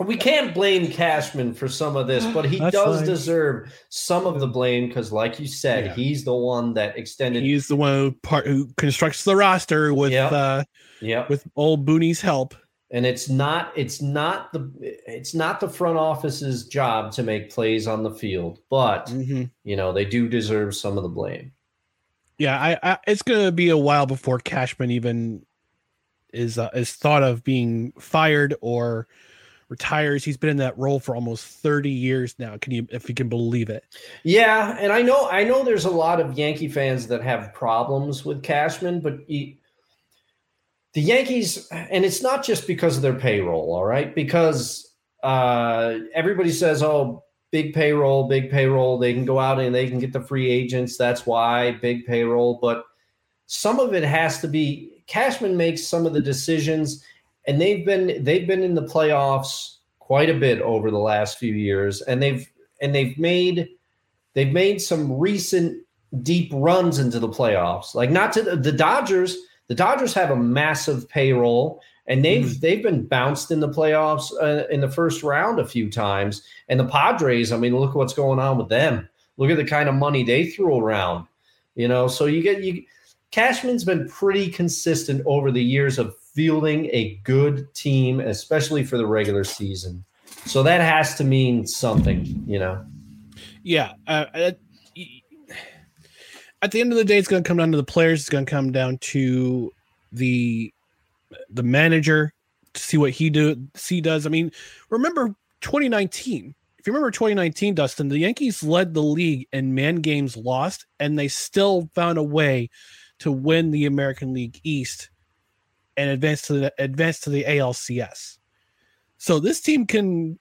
S2: We can't blame Cashman for some of this, but he
S1: That's
S2: does
S1: fine.
S2: deserve some of the blame because, like you said,
S1: Yeah.
S2: he's the one that extended.
S1: He's the one who part who constructs the roster with
S2: Yeah.
S1: uh
S2: yeah,
S1: with old Booney's help.
S2: And it's not it's not the it's not the front office's job to make plays on the field, but
S1: Mhm.
S2: you know they do deserve some of the blame.
S1: Yeah, I, I it's gonna be a while before Cashman even is uh, is thought of being fired or retires. He's been in that role for almost 30 years now. Can you, if you can believe it?
S2: Yeah, and I know I know there's a lot of Yankee fans that have problems with Cashman, but he, the Yankees, and it's not just because of their payroll, all right? Because uh, everybody says, "Oh, big payroll, big payroll. They can go out and they can get the free agents. That's why big payroll." But some of it has to be Cashman makes some of the decisions and they've been they've been in the playoffs quite a bit over the last few years, and they've and they've made they've made some recent deep runs into the playoffs. Like not to the, the Dodgers. The Dodgers have a massive payroll, and they've mm. they've been bounced in the playoffs uh, in the first round a few times. And the Padres, I mean, look what's going on with them. Look at the kind of money they threw around. You know, so you get you. Cashman's been pretty consistent over the years of fielding a good team, especially for the regular season. So that has to mean something, you know.
S1: Yeah. Uh, at, the end of the day, it's going to come down to the players. It's going to come down to the the manager to see what he do. See does. I mean, remember 2019. If you remember 2019, Dustin, the Yankees led the league in man games lost, and they still found a way to win the American League East and advance to the advance to the ALCS. So this team can.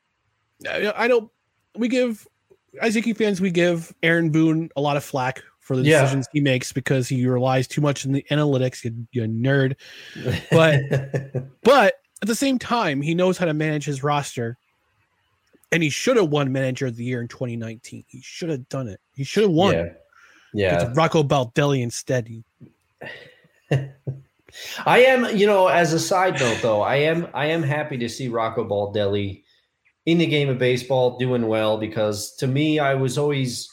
S1: I don't. We give as Yankee fans, we give Aaron Boone a lot of flack for the decisions yeah. he makes because he relies too much on the analytics. You, you nerd, but but at the same time, he knows how to manage his roster, and he should have won Manager of the Year in 2019. He should have done it. He should have won.
S2: Yeah, yeah.
S1: Rocco Baldelli instead.
S2: I am, you know, as a side note though, I am I am happy to see Rocco Baldelli in the game of baseball doing well because to me, I was always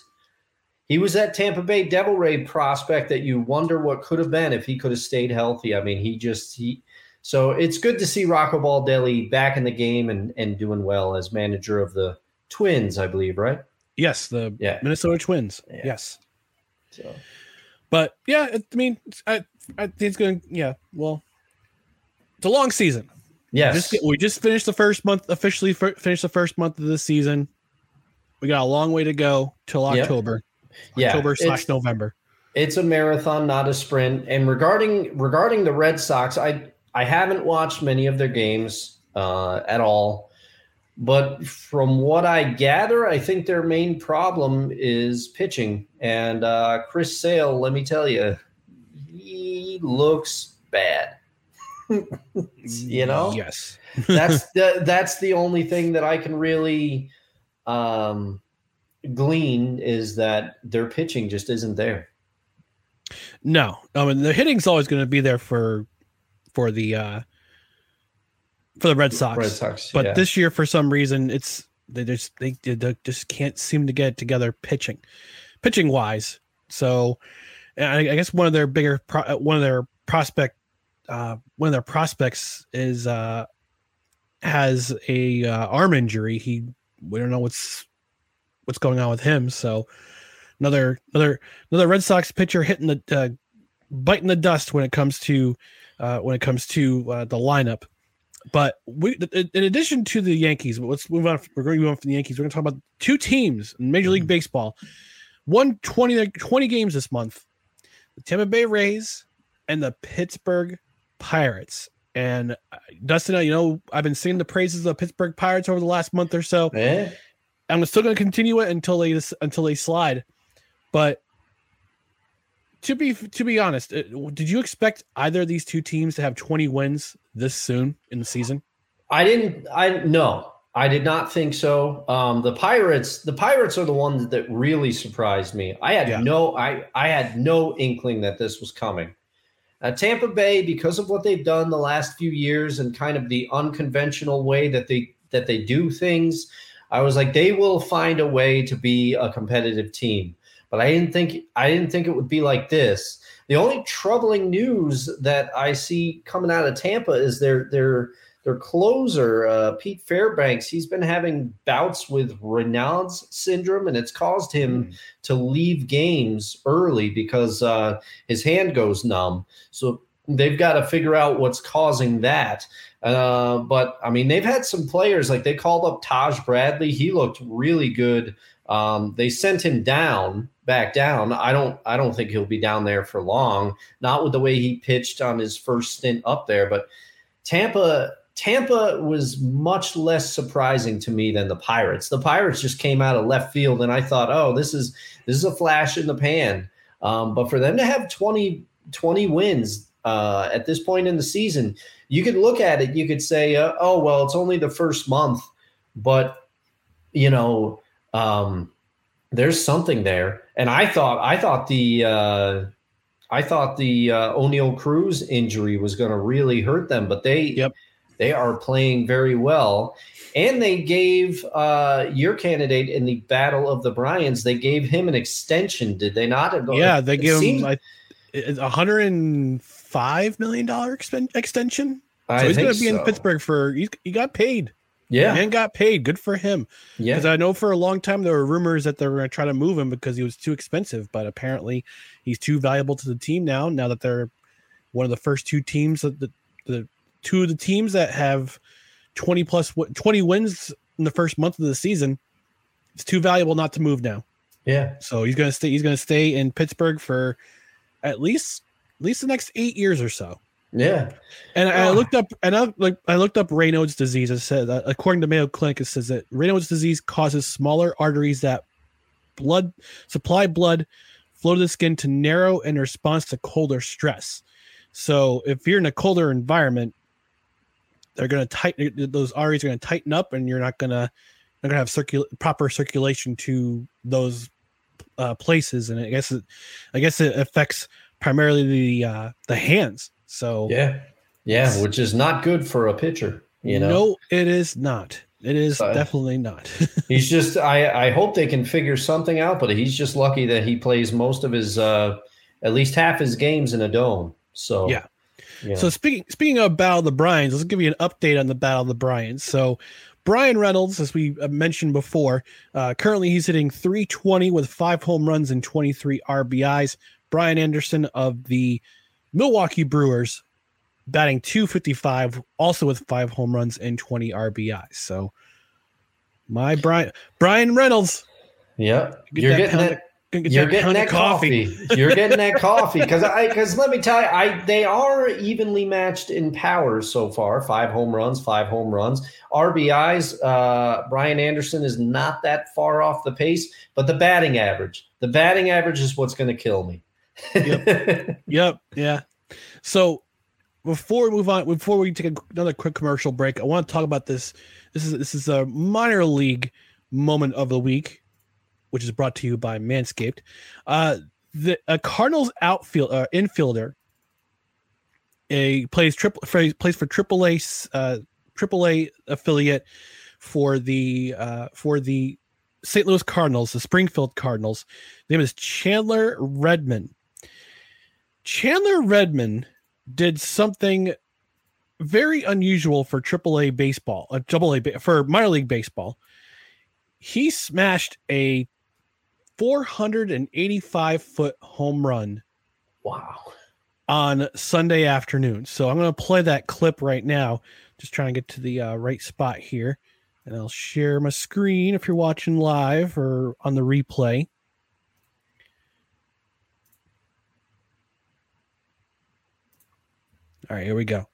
S2: he was that Tampa Bay Devil Ray prospect that you wonder what could have been if he could have stayed healthy. I mean, he just he so it's good to see Rocco Baldelli back in the game and and doing well as manager of the Twins, I believe, right?
S1: Yes, the yeah. Minnesota Twins. Yeah. Yes. So. But yeah, I mean, I, I think it's going. Yeah, well, it's a long season.
S2: Yes,
S1: just we just finished the first month officially. Finished the first month of the season. We got a long way to go till October. Yep. October yeah, slash November.
S2: It's a marathon, not a sprint. And regarding regarding the Red Sox, I I haven't watched many of their games uh, at all. But from what I gather, I think their main problem is pitching. And uh, Chris Sale, let me tell you, he looks bad. you know?
S1: Yes.
S2: that's the that's the only thing that I can really um, glean is that their pitching just isn't there.
S1: No, I mean the hitting's always going to be there for for the uh for the Red Sox.
S2: Red Sox,
S1: but
S2: yeah.
S1: this year for some reason it's they just they, they just can't seem to get together pitching, pitching wise. So I, I guess one of their bigger pro, uh, one of their prospect uh, one of their prospects is uh, has a uh, arm injury. He we don't know what's what's going on with him. So another another another Red Sox pitcher hitting the uh, biting the dust when it comes to uh, when it comes to uh, the lineup. But we, in addition to the Yankees, let's move on. We're going to move on from the Yankees. We're going to talk about two teams in Major League mm-hmm. Baseball. Won 20, 20 games this month the Tampa Bay Rays and the Pittsburgh Pirates. And uh, Dustin, you know, I've been singing the praises of the Pittsburgh Pirates over the last month or so.
S2: Eh?
S1: I'm still going to continue it until they until they slide. But to be to be honest, did you expect either of these two teams to have 20 wins this soon in the season?
S2: I didn't. I no. I did not think so. Um, the Pirates, the Pirates are the ones that really surprised me. I had yeah. no, I, I had no inkling that this was coming. Uh, Tampa Bay, because of what they've done the last few years and kind of the unconventional way that they that they do things, I was like, they will find a way to be a competitive team. But I didn't think I didn't think it would be like this. The only troubling news that I see coming out of Tampa is their their their closer, uh, Pete Fairbanks, he's been having bouts with Raynaud's syndrome, and it's caused him mm. to leave games early because uh, his hand goes numb. So they've got to figure out what's causing that. Uh, but I mean, they've had some players like they called up Taj Bradley. He looked really good. Um, they sent him down, back down. I don't, I don't think he'll be down there for long. Not with the way he pitched on his first stint up there. But Tampa, Tampa was much less surprising to me than the Pirates. The Pirates just came out of left field, and I thought, oh, this is this is a flash in the pan. Um, but for them to have 20, 20 wins uh, at this point in the season, you could look at it. You could say, uh, oh, well, it's only the first month, but you know, um, there's something there. And I thought, I thought the, uh, I thought the uh, Oneil Cruz injury was going to really hurt them, but they,
S1: Yep.
S2: they are playing very well. And they gave uh, your candidate in the Battle of the Bryans, they gave him an extension, did they not?
S1: Yeah, they
S2: it
S1: give him like a hundred and five million dollar expen- extension. So
S2: I
S1: he's going to be in. Pittsburgh for he's, he got paid.
S2: Yeah,
S1: Man got paid. Good for him.
S2: yeah.
S1: Because I know for a long time there were rumors that they were going to try to move him because he was too expensive, but apparently he's too valuable to the team now. Now that they're one of the first two teams, that the, the two of the teams that have twenty twenty wins in the first month of the season, it's too valuable not to move now.
S2: yeah.
S1: So he's going to stay. He's going to stay in Pittsburgh for at least at least the next eight years or so.
S2: Yeah.
S1: And I
S2: Ah.
S1: looked up, and I like I looked up Raynaud's disease. It said that according to Mayo Clinic, it says that Raynaud's disease causes smaller arteries that blood supply blood flow to the skin to narrow in response to colder stress. So if you're in a colder environment, they're going to tighten those arteries are going to tighten up, and you're not going to not going to have circul- proper circulation to those uh, places. And I guess it, I guess it affects primarily the uh, the hands. So
S2: Yeah. Yeah, which is not good for a pitcher, you know.
S1: no, it is not. It is
S2: So-
S1: definitely not.
S2: He's just I I hope they can figure something out, but he's just lucky that he plays most of his uh at least half his games in a dome. So
S1: Yeah.
S2: yeah.
S1: So speaking speaking of Battle of the Bryans, let's give you an update on the Battle of the Bryans. So Bryan Reynolds, as we uh, mentioned before, uh, currently he's hitting 320 with five home runs and 23 RBIs. Brian Anderson of the Milwaukee Brewers batting 255, also with five home runs and 20 RBIs. So my Brian Bryan Reynolds,
S2: yeah.
S1: get
S2: You're
S1: that
S2: getting that
S1: of- get
S2: you're
S1: that
S2: getting
S1: pound of
S2: that coffee. You're getting that coffee because I because let me tell you, I they are evenly matched in power so far. Five home runs, five home runs. RBIs. Uh, Brian Anderson is not that far off the pace, but the batting average, the batting average is what's going to kill me.
S1: Yep. yep. Yeah. So before we move on, before we take another quick commercial break, I want to talk about this. This is this is a minor league moment of the week, which is brought to you by Manscaped. Uh, the a Cardinals outfield uh, infielder, a plays triple plays for AAA uh, AAA affiliate for the uh, for the St. Louis Cardinals, the Springfield Cardinals. His name is Chandler Redmond. Chandler Redmond did something very unusual for AAA baseball, a double A for minor league baseball. He smashed a 485 foot home run
S2: wow.
S1: on Sunday afternoon. So I'm going to play that clip right now. Just trying to get to the uh, right spot here. And I'll share my screen if you're watching live or on the replay. All right, here we go.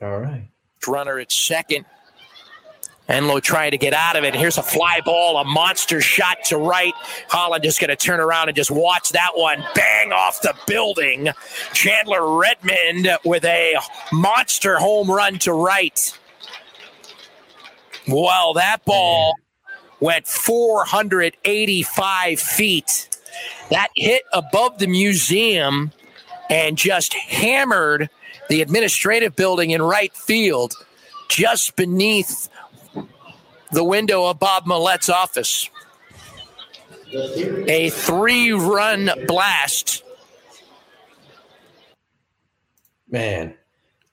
S2: All right.
S3: runner at second. Enlow trying to get out of it. Here's a fly ball, a monster shot to right. Holland is going to turn around and just watch that one bang off the building. Chandler Redmond with a monster home run to right. Well, that ball went 485 feet. That hit above the museum and just hammered the administrative building in right field just beneath the window of Bob Millet's office. A three run blast.
S2: Man,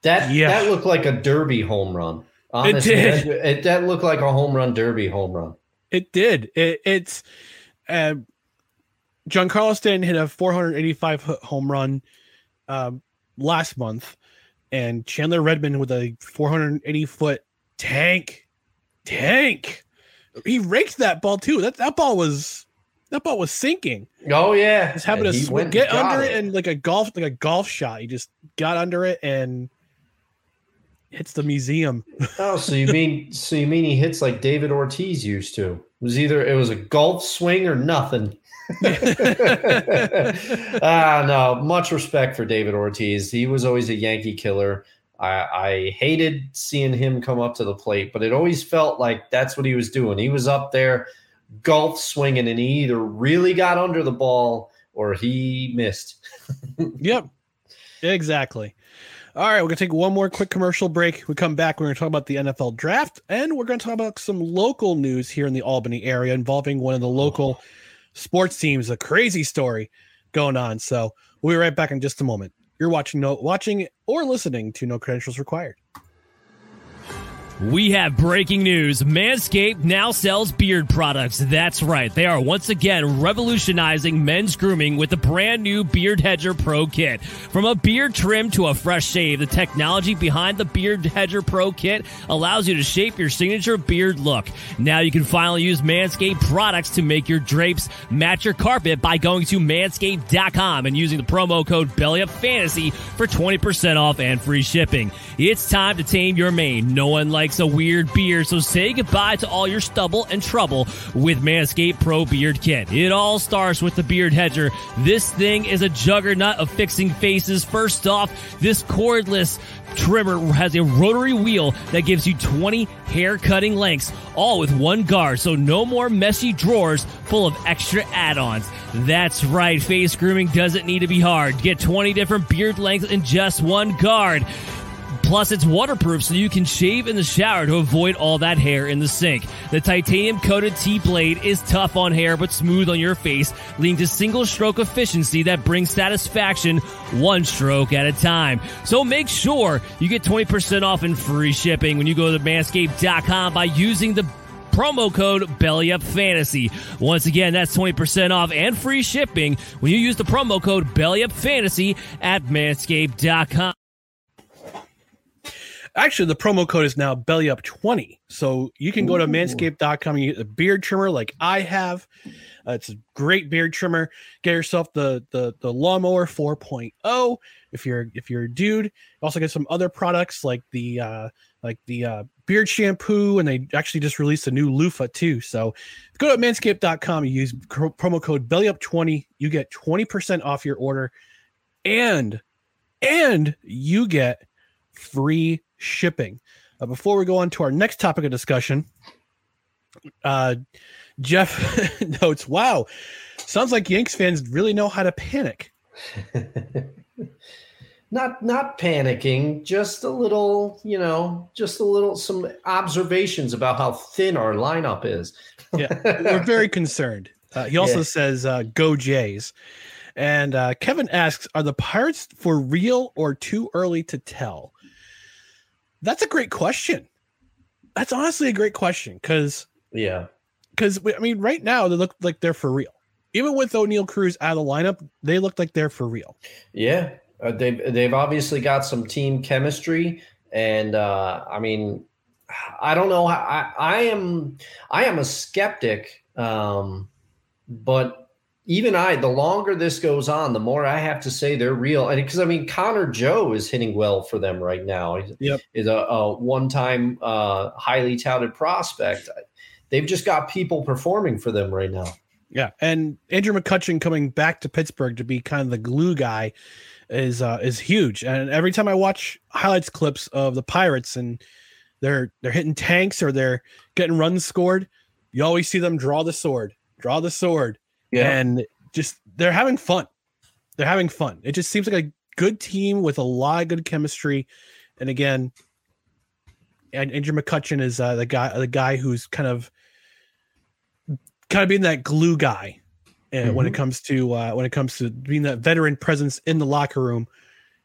S2: that
S1: Yeah.
S2: that looked like a derby home run. Honestly,
S1: did.
S2: That, it, that looked like a home run derby home run.
S1: It did. It, it's uh, Giancarlo Stanton hit a 485 foot home run. Um, last month, and Chandler Redmond with a 480 foot tank, tank. He raked that ball too. That that ball was that ball was sinking.
S2: Oh yeah,
S1: Just having to sw- get under it. and like a golf like a golf shot. He just got under it and hits the museum.
S2: oh, so you mean so you mean he hits like David Ortiz used to? It was either it was a golf swing or nothing. ah, no, much respect for David Ortiz. He was always a Yankee killer. I, I hated seeing him come up to the plate, but it always felt like that's what he was doing. He was up there golf swinging, and he either really got under the ball or he missed.
S1: yep, exactly. All right, we're gonna take one more quick commercial break. We come back. We're gonna talk about the NFL draft, and we're gonna talk about some local news here in the Albany area involving one of the local sports teams. A crazy story going on. So we'll be right back in just a moment. You're watching, no, watching or listening to No Credentials Required.
S4: We have breaking news. Manscaped now sells beard products. That's right. They are once again revolutionizing men's grooming with the brand new Beard Hedger Pro Kit. From a beard trim to a fresh shave, the technology behind the Beard Hedger Pro Kit allows you to shape your signature beard look. Now you can finally use Manscaped products to make your drapes match your carpet by going to manscaped.com and using the promo code BellyUpFantasy for 20% off and free shipping. It's time to tame your mane. No one likes likes a weird beard, so say goodbye to all your stubble and trouble with Manscaped Pro Beard Kit. It all starts with the Beard Hedger. This thing is a juggernaut of fixing faces. First off, this cordless trimmer has a rotary wheel that gives you 20 hair cutting lengths, all with one guard, so no more messy drawers full of extra add ons. That's right, face grooming doesn't need to be hard. Get 20 different beard lengths in just one guard. Plus, it's waterproof so you can shave in the shower to avoid all that hair in the sink. The titanium coated T blade is tough on hair but smooth on your face, leading to single stroke efficiency that brings satisfaction one stroke at a time. So make sure you get 20% off and free shipping when you go to manscaped.com by using the promo code BellyUpFantasy. Once again, that's 20% off and free shipping when you use the promo code BellyUpFantasy at manscaped.com.
S1: Actually, the promo code is now belly up 20. So you can go to manscaped.com and get a beard trimmer like I have. Uh, it's a great beard trimmer. Get yourself the the the lawnmower 4.0 if you're if you're a dude. Also get some other products like the uh like the uh beard shampoo and they actually just released a new loofah too. So go to manscaped.com and use promo code belly up 20. You get 20% off your order and and you get free shipping. Uh, before we go on to our next topic of discussion, uh, Jeff notes, "Wow, sounds like Yanks fans really know how to panic."
S2: not not panicking, just a little, you know, just a little some observations about how thin our lineup is.
S1: yeah, we're very concerned. Uh, he also yeah. says, uh, "Go Jays." And uh, Kevin asks, "Are the Pirates for real or too early to tell?" That's a great question. That's honestly a great question because
S2: yeah,
S1: because I mean, right now they look like they're for real. Even with Oneil Cruz out of the lineup, they look like they're for real.
S2: Yeah, uh, they've they've obviously got some team chemistry, and uh, I mean, I don't know. I I am I am a skeptic, um, but even I, the longer this goes on, the more I have to say they're real. And because I mean, Connor Joe is hitting well for them right now.
S1: Yep.
S2: Is a, a one-time uh, highly touted prospect. They've just got people performing for them right now.
S1: Yeah, and Andrew McCutchen coming back to Pittsburgh to be kind of the glue guy is uh, is huge. And every time I watch highlights clips of the Pirates and they're they're hitting tanks or they're getting runs scored, you always see them draw the sword, draw the sword yeah. And just they're having fun. They're having fun. It just seems like a good team with a lot of good chemistry. And again, and Andrew McCutchen is uh, the guy the guy who's kind of kind of being that glue guy mm-hmm. when it comes to uh, when it comes to being that veteran presence in the locker room.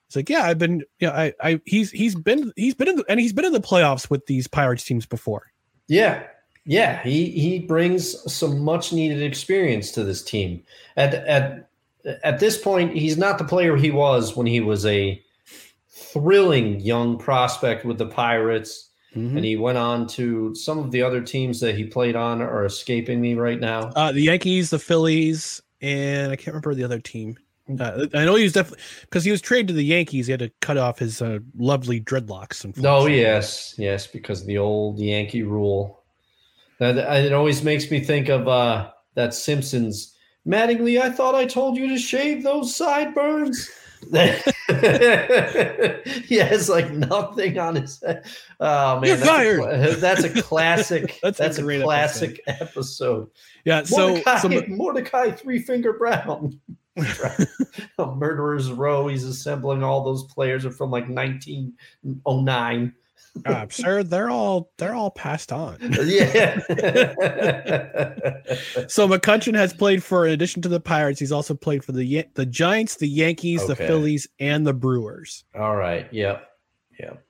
S1: It's like, yeah, I've been, yeah, I, I, he's, he's been, he's been in, the, and he's been in the playoffs with these Pirates teams before.
S2: Yeah, yeah, he he brings some much needed experience to this team. At at at this point, he's not the player he was when he was a thrilling young prospect with the Pirates.
S1: Mhm.
S2: And he went on to some of the other teams that he played on are escaping me right now.
S1: Uh, the Yankees, the Phillies, and I can't remember the other team. Uh, I know he was definitely because he was traded to the Yankees. He had to cut off his uh, lovely dreadlocks.
S2: No,
S1: unfortunately.
S2: yes, yes, because of the old Yankee rule. It always makes me think of uh, that Simpsons. Mattingly, I thought I told you to shave those sideburns. he has like nothing on his head. Oh man,
S1: You're
S2: that's a
S1: fired.
S2: cla- that's a classic.
S1: That's
S2: that's
S1: a
S2: a, classic episode.
S1: yeah. So,
S2: Mordecai,
S1: so
S2: Mordecai Three Finger Brown. A Murderer's Row. He's assembling all those players are from like 1909.
S1: Uh, sir, they're all they're all passed on.
S2: Yeah.
S1: So McCutchen has played for, in addition to the Pirates, he's also played for the the Giants, the Yankees, the Phillies, and the Brewers.
S2: all right. Yep. Yep.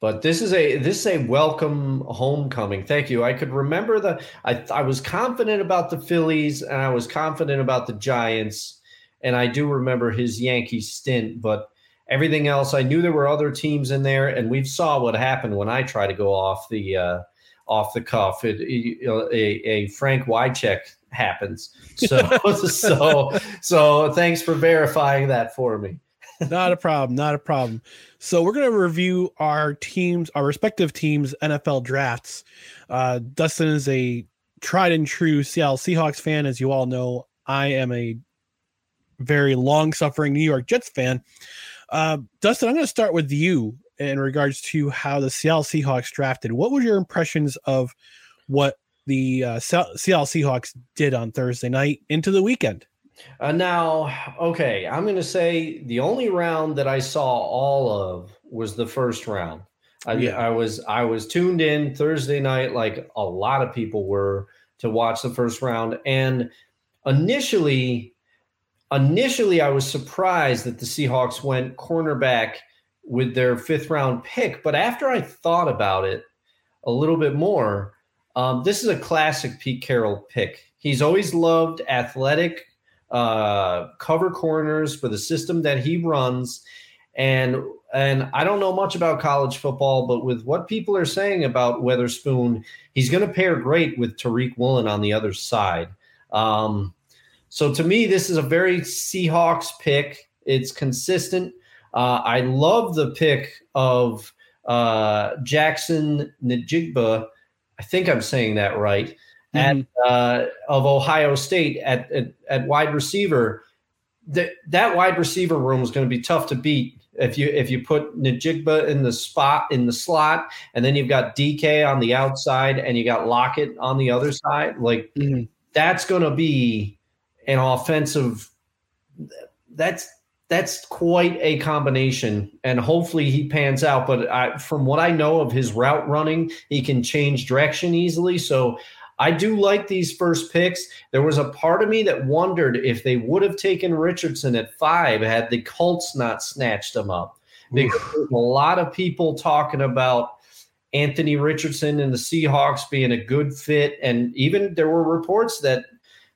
S2: But this is a this is a welcome homecoming. Thank you. I could remember the I I was confident about the Phillies and I was confident about the Giants and I do remember his Yankee stint, but everything else I knew there were other teams in there and we saw what happened when I try to go off the uh off the cuff. It, it- a a Frank Wycheck happens. So so so thanks for verifying that for me.
S1: Not a problem. Not a problem. So we're going to review our teams, our respective teams' NFL drafts. Uh, Dustin is a tried and true Seattle Seahawks fan, as you all know. I am a very long-suffering New York Jets fan. Uh, Dustin, I'm going to start with you in regards to how the Seattle Seahawks drafted. What were your impressions of what the uh, Se- Seattle Seahawks did on Thursday night into the weekend?
S2: Uh, now, okay, I'm going to say the only round that I saw all of was the first round. I,
S1: Yeah.
S2: I was I was tuned in Thursday night, like a lot of people were, to watch the first round. And initially, initially, I was surprised that the Seahawks went cornerback with their fifth round pick. But after I thought about it a little bit more, um, this is a classic Pete Carroll pick. He's always loved athletic uh, cover corners for the system that he runs. And and I don't know much about college football, but with what people are saying about Witherspoon, he's going to pair great with Tariq Woolen on the other side. Um, so to me, this is a very Seahawks pick. It's consistent. Uh, I love the pick of uh, Jaxon Njigba. I think I'm saying that right at uh, of Ohio State at, at at wide receiver. That that wide receiver room is going to be tough to beat if you if you put Najigba in the spot in the slot, and then you've got DK on the outside, and you got Lockett on the other side. Like
S1: Mhm.
S2: that's going to be an offensive. That's that's quite a combination, and hopefully he pans out. But I, from what I know of his route running, he can change direction easily. So I do like these first picks. There was a part of me that wondered if they would have taken Richardson at five had the Colts not snatched him up. Because there's a lot of people talking about Anthony Richardson and the Seahawks being a good fit. And even there were reports that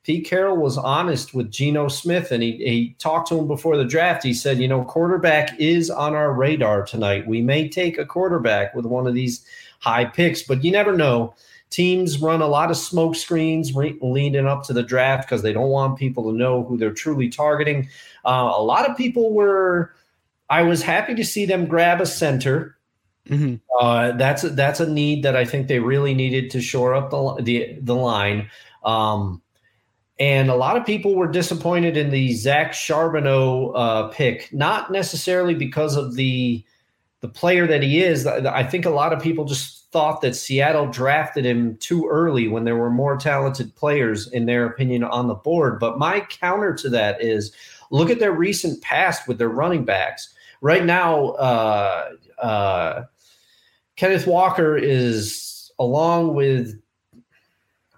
S2: Pete Carroll was honest with Geno Smith and he, he talked to him before the draft. He said, you know, quarterback is on our radar tonight. We may take a quarterback with one of these high picks, but you never know. Teams run a lot of smoke screens re- leading up to the draft because they don't want people to know who they're truly targeting. Uh, a lot of people were. I was happy to see them grab a center.
S1: Mhm.
S2: Uh, that's a, that's a need that I think they really needed to shore up the the, the line. Um, and a lot of people were disappointed in the Zach Charbonnet uh, pick, not necessarily because of the the player that he is. I think a lot of people just thought that Seattle drafted him too early when there were more talented players, in their opinion, on the board. But my counter to that is look at their recent past with their running backs. Right now, uh, uh, Kenneth Walker is along with.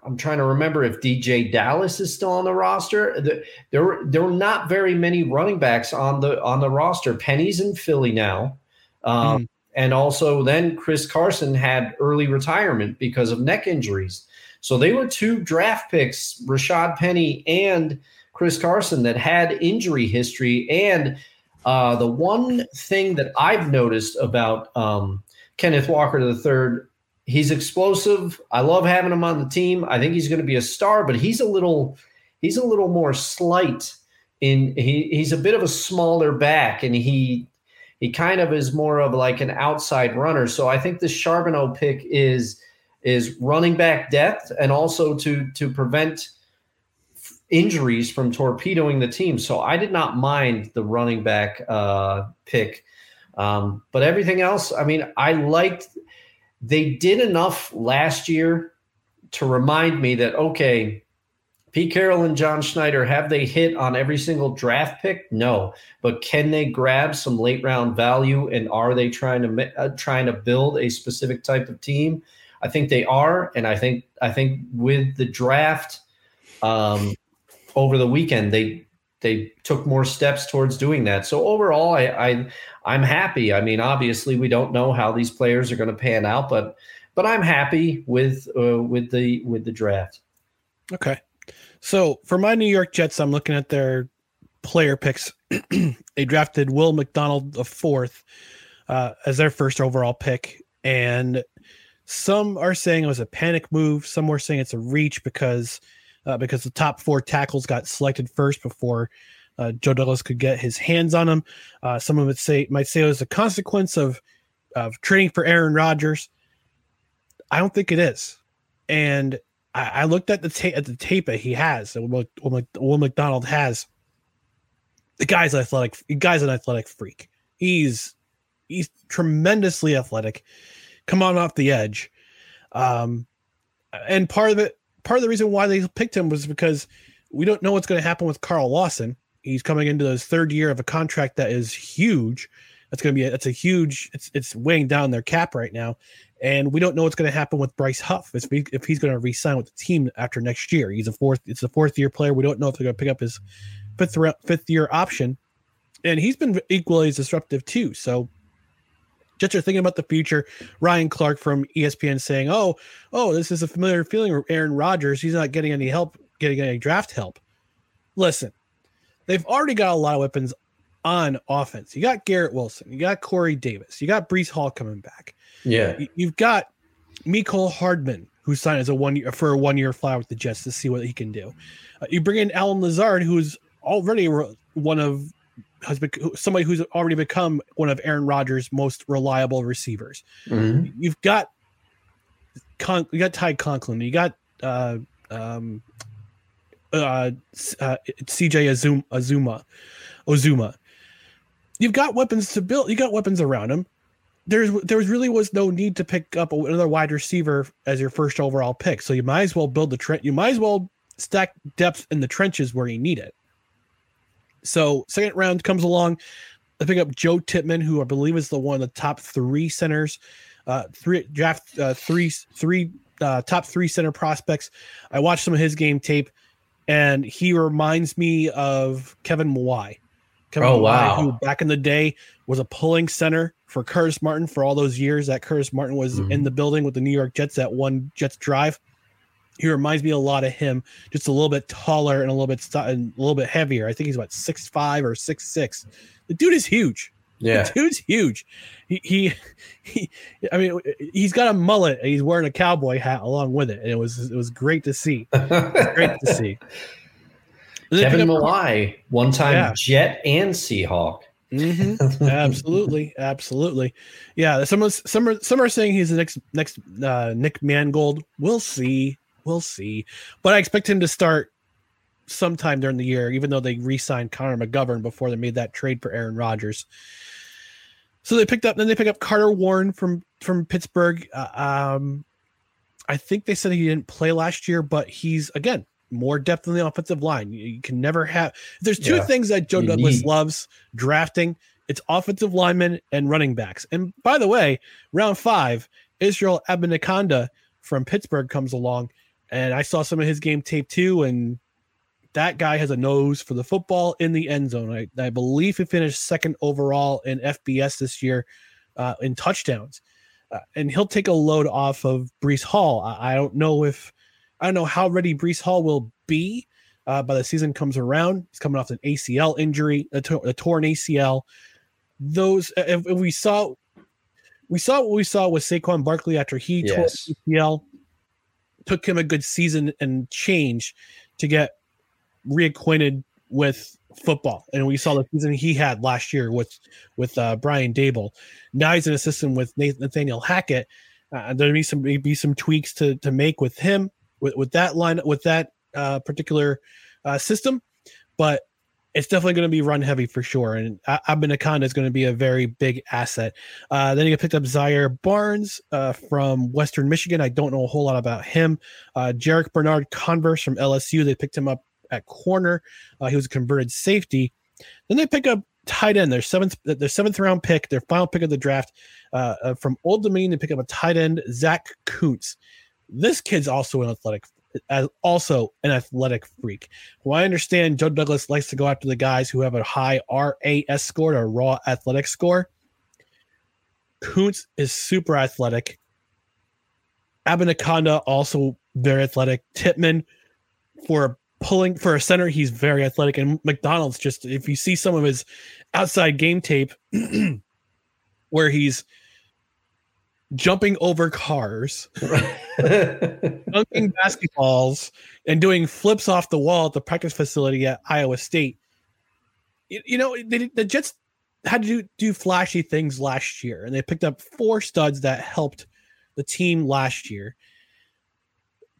S2: I'm trying to remember if DeeJay Dallas is still on the roster. The- There, were there were not very many running backs on the on the roster. Penny's in Philly now, um, and also then Chris Carson had early retirement because of neck injuries. So they were two draft picks, Rashaad Penny and Chris Carson, that had injury history and Uh, the one thing that I've noticed about um, Kenneth Walker III, he's explosive. I love having him on the team. I think he's going to be a star, but he's a little he's a little more slight in he he's a bit of a smaller back and he he kind of is more of like an outside runner. So I think the Charbonnet pick is is running back depth and also to to prevent injuries from torpedoing the team. So I did not mind the running back uh, pick. Um, but everything else, I mean, I liked they did enough last year to remind me that okay, Pete Carroll and John Schneider have they hit on every single draft pick? No, but can they grab some late round value and are they trying to uh, trying to build a specific type of team? I think they are, and I think I think with the draft um, over the weekend, they they took more steps towards doing that. So overall, I, I I'm happy. I mean, obviously, we don't know how these players are going to pan out, but but I'm happy with uh, with the with the draft.
S1: Okay, so for my New York Jets, I'm looking at their player picks. they drafted Will McDonald the fourth uh, as their first overall pick, and some are saying it was a panic move. Some were saying it's a reach because uh, because the top four tackles got selected first before uh, Joe Douglas could get his hands on him. Uh, some of it say might say it was a consequence of of trading for Aaron Rodgers. I don't think it is, and I, I looked at the tape at the tape that he has. That Will, Will McDonald has. The guy's athletic. The guy's an athletic freak. He's he's tremendously athletic. Come on off the edge, um, and part of it, part of the reason why they picked him was because we don't know what's going to happen with Carl Lawson. He's coming into his third year of a contract that is huge. That's going to be a, that's a huge. It's it's weighing down their cap right now, and we don't know what's going to happen with Bryce Huff if, he, if he's going to re-sign with the team after next year. He's a fourth. It's a fourth year player. We don't know if they're going to pick up his fifth fifth year option, and he's been equally as disruptive too. So. Jets are thinking about the future. Ryan Clark from ESPN saying, "Oh, oh, this is a familiar feeling. Aaron Rodgers, he's not getting any help, getting any draft help." Listen, they've already got a lot of weapons on offense. You got Garrett Wilson, you got Corey Davis, you got Breece Hall coming back.
S2: Yeah,
S1: you've got Mecole Hardman, who signed as a one year for a one year flyer with the Jets to see what he can do. Uh, you bring in Allen Lazard, who's already one of has been somebody who's already become one of Aaron Rodgers' most reliable receivers. Mm-hmm. You've got Con, you got Ty Conklin, you got uh, um, uh, uh, CJ Azuma, Azuma, Ozuma. You've got weapons to build. You got weapons around him. There's there really was no need to pick up another wide receiver as your first overall pick. So you might as well build the trend. You might as well stack depth in the trenches where you need it. So second round comes along. I pick up Joe Tippmann, who I believe is the one of the top three centers, uh, three draft uh, three three uh, top three center prospects. I watched some of his game tape, and he reminds me of Kevin Mawae. Kevin
S2: oh Mawae, wow!
S1: Who back in the day was a pulling center for Curtis Martin for all those years that Curtis Martin was mm-hmm. in the building with the New York Jets that one Jets drive he reminds me a lot of him, just a little bit taller and a little bit and a little bit heavier. I think he's about six five or six six. The dude is huge.
S2: Yeah,
S1: the dude's huge. He, he, he I mean, he's got a mullet and he's wearing a cowboy hat along with it, and it was it was great to see. great to see.
S2: Kevin Mawae, one time yeah. Jet and Seahawk.
S1: Mm-hmm. absolutely, absolutely. Yeah, some of some are some are saying he's the next next uh, Nick Mangold. We'll see we'll see. But I expect him to start sometime during the year, even though they re-signed Connor McGovern before they made that trade for Aaron Rodgers. So they picked up, then they pick up Carter Warren from from Pittsburgh. Uh, um, I think they said he didn't play last year, but he's again more depth on the offensive line. You, you can never have. There's two yeah, things that Joe Douglas need. loves drafting. It's offensive linemen and running backs. And by the way, round five, Israel Abanikanda from Pittsburgh comes along and I saw some of his game tape too, and that guy has a nose for the football in the end zone. I, I believe he finished second overall in FBS this year uh, in touchdowns, uh, and he'll take a load off of Breece Hall. I, I, don't know if I don't know how ready Breece Hall will be. uh, by the season comes around. He's coming off an ACL injury, a, to- a torn ACL. Those, if, if, we saw, we saw what we saw with Saquon Barkley after he yes. tore ACL, took him a good season and change to get reacquainted with football, and we saw the season he had last year with with uh, Brian Daboll. Now he's an assistant with Nathaniel Hackett. Uh, there be some maybe some tweaks to to make with him with with that line with that uh, particular uh, system, but it's definitely going to be run heavy for sure. And Abanikanda is going to be a very big asset. Uh, then he picked up Zaire Barnes uh, from Western Michigan. I don't know a whole lot about him. Uh, Jarrick Bernard Converse from LSU. They picked him up at corner. Uh, he was a converted safety. Then they pick up tight end. Their seventh, their seventh round pick, their final pick of the draft uh, uh, from Old Dominion. They pick up a tight end, Zach Kuntz. This kid's also an athletic, also an athletic freak. Well, I understand Joe Douglas likes to go after the guys who have a high RAS score a raw athletic score. Kuntz is super athletic. Abanikanda also very athletic. Tippmann for pulling for a center, he's very athletic. And McDonald's just if you see some of his outside game tape where he's jumping over cars, dunking basketballs, and doing flips off the wall at the practice facility at Iowa State. You, you know, they, the Jets had to do, do flashy things last year, and they picked up four studs that helped the team last year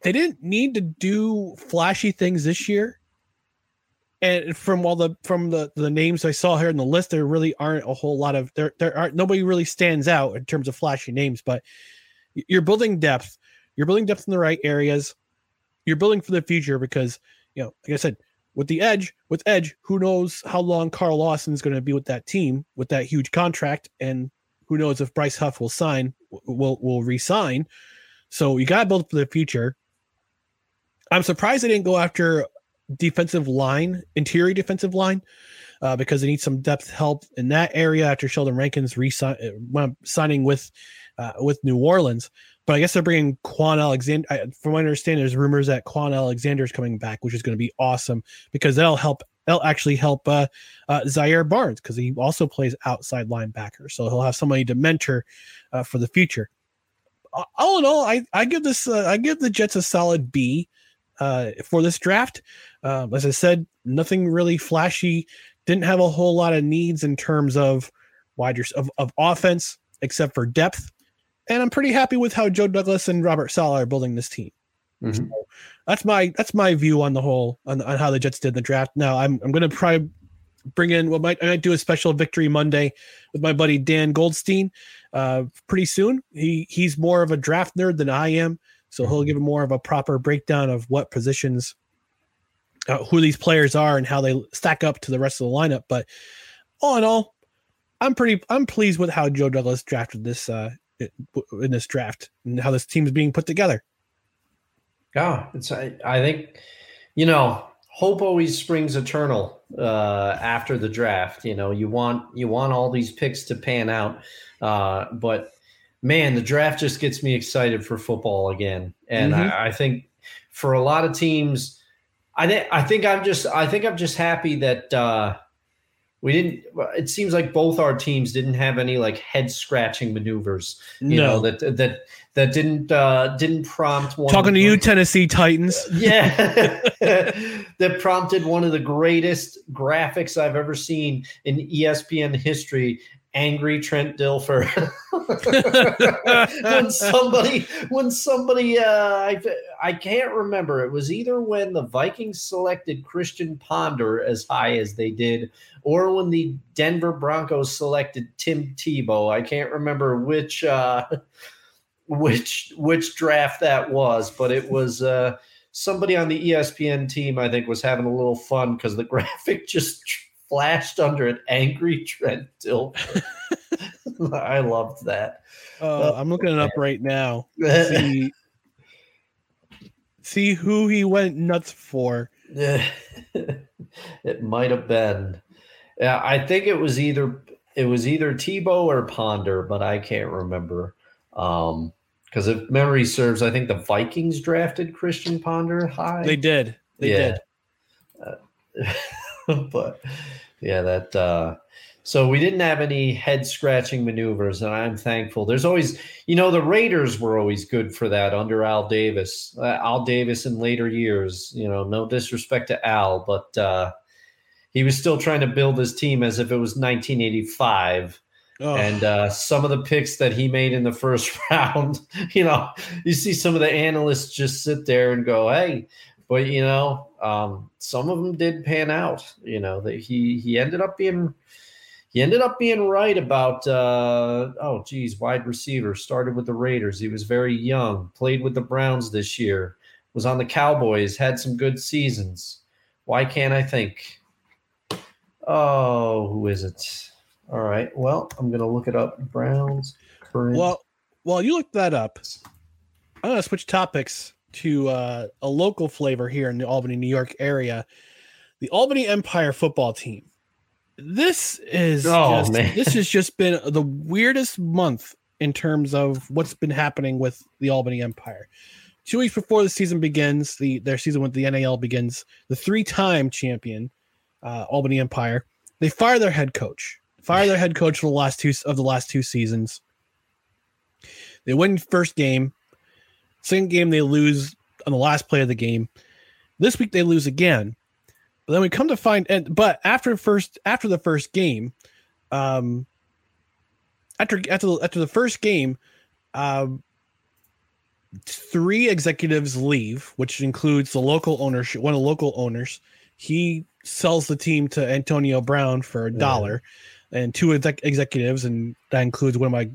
S1: they didn't need to do flashy things this year. And from all the from the the names I saw here in the list, there really aren't a whole lot of there there aren't nobody really stands out in terms of flashy names, but you're building depth. You're building depth in the right areas. You're building for the future because you know, like I said, with the edge, with Edge, who knows how long Carl Lawson is going to be with that team with that huge contract, and who knows if Bryce Huff will sign, will will resign. So you got to build for the future. I'm surprised they didn't go after defensive line, interior defensive line, uh, because they need some depth help in that area after Sheldon Rankins uh, signing with uh, with New Orleans. But I guess they're bringing Kwon Alexander. From my understanding, there's rumors that Kwon Alexander is coming back, which is going to be awesome because that'll help. That'll actually help uh, uh, Zaire Barnes because he also plays outside linebacker, so he'll have somebody to mentor uh, for the future. All in all, I, I give this uh, I give the Jets a solid B uh, for this draft. Uh, as I said, nothing really flashy. Didn't have a whole lot of needs in terms of wide of, of offense, except for depth. And I'm pretty happy with how Joe Douglas and Robert Saleh are building this team. Mm-hmm. So that's my that's my view on the whole on, on how the Jets did the draft. Now I'm I'm going to probably bring in what might I might do a special victory Monday with my buddy Dan Goldstein uh, pretty soon. He he's more of a draft nerd than I am. So he'll give more of a proper breakdown of what positions, uh, who these players are, and how they stack up to the rest of the lineup. But all in all, I'm pretty I'm pleased with how Joe Douglas drafted this uh, in this draft and how this team is being put together.
S2: Yeah, it's I, I think you know hope always springs eternal uh, after the draft. You know, you want you want all these picks to pan out, uh, but man, the draft just gets me excited for football again. And mm-hmm. I, I, think for a lot of teams, I think I think I'm just I think I'm just happy that uh, we didn't. It seems like both our teams didn't have any like head scratching maneuvers. You no. know that that that didn't uh, didn't prompt
S1: one. Talking to you, Tennessee Titans.
S2: Yeah, that prompted one of the greatest graphics I've ever seen in ESPN history, angry Trent Dilfer. when somebody, when somebody, uh, I, I can't remember. It was either when the Vikings selected Christian Ponder as high as they did, or when the Denver Broncos selected Tim Tebow. I can't remember which, uh, which, which draft that was, but it was. Uh, somebody on the ESPN team, I think, was having a little fun because the graphic just flashed under an angry Trent Dilfer. I loved that.
S1: Uh, I'm looking it up right now. See, see who he went nuts for.
S2: it might have been. Yeah, I think it was either it was either Tebow or Ponder, but I can't remember. Um, because if memory serves, I think the Vikings drafted Christian Ponder high.
S1: They did. They yeah. did.
S2: but yeah, that uh so we didn't have any head scratching maneuvers, and I'm thankful. There's always, you know, the Raiders were always good for that under Al Davis. Uh, Al Davis in later years, you know, no disrespect to Al, but uh, he was still trying to build his team as if it was 1985. Oh. And uh, some of the picks that he made in the first round, you know, you see some of the analysts just sit there and go, "Hey," but you know, um, some of them did pan out. You know, that he he ended up being he ended up being right about uh, oh geez, wide receiver. Started with the Raiders. He was very young. Played with the Browns this year. Was on the Cowboys. Had some good seasons. Why can't I think? Oh, who is it? All right. Well, I'm gonna look it up. Browns
S1: current. Well, while you look that up, I'm gonna switch topics to uh, a local flavor here in the Albany, New York area. The Albany Empire football team this is oh, just, man. this has just been the weirdest month in terms of what's been happening with the Albany Empire. Two weeks before the season begins, the their season with the NAL begins, the three-time champion uh, Albany Empire, they fire their head coach. Fire their head coach for the last two of the last two seasons. They win first game. Second game they lose on the last play of the game. This week they lose again. But then we come to find, and but after first after the first game, um, after after the, after the first game, um, three executives leave, which includes the local ownership, one of the local owners. He sells the team to Antonio Brown for a dollar, yeah. and two exec- executives, and that includes one of my,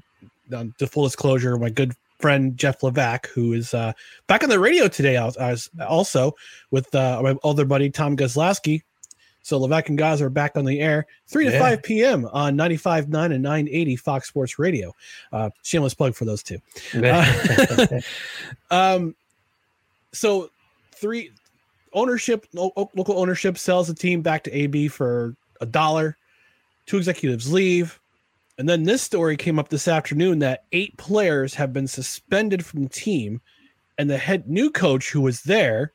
S1: uh, the full disclosure, my good friend Jeff Levac, who is uh, back on the radio today, as also with uh, my older buddy Tom Gazlowski. So Levac and Gaz are back on the air, 3 to yeah. 5 p.m. on 95.9 and 980 Fox Sports Radio. Uh, shameless plug for those two. Uh, um, so three ownership, local ownership sells the team back to AB for a dollar. Two executives leave. And then this story came up this afternoon that eight players have been suspended from the team, and the head new coach who was there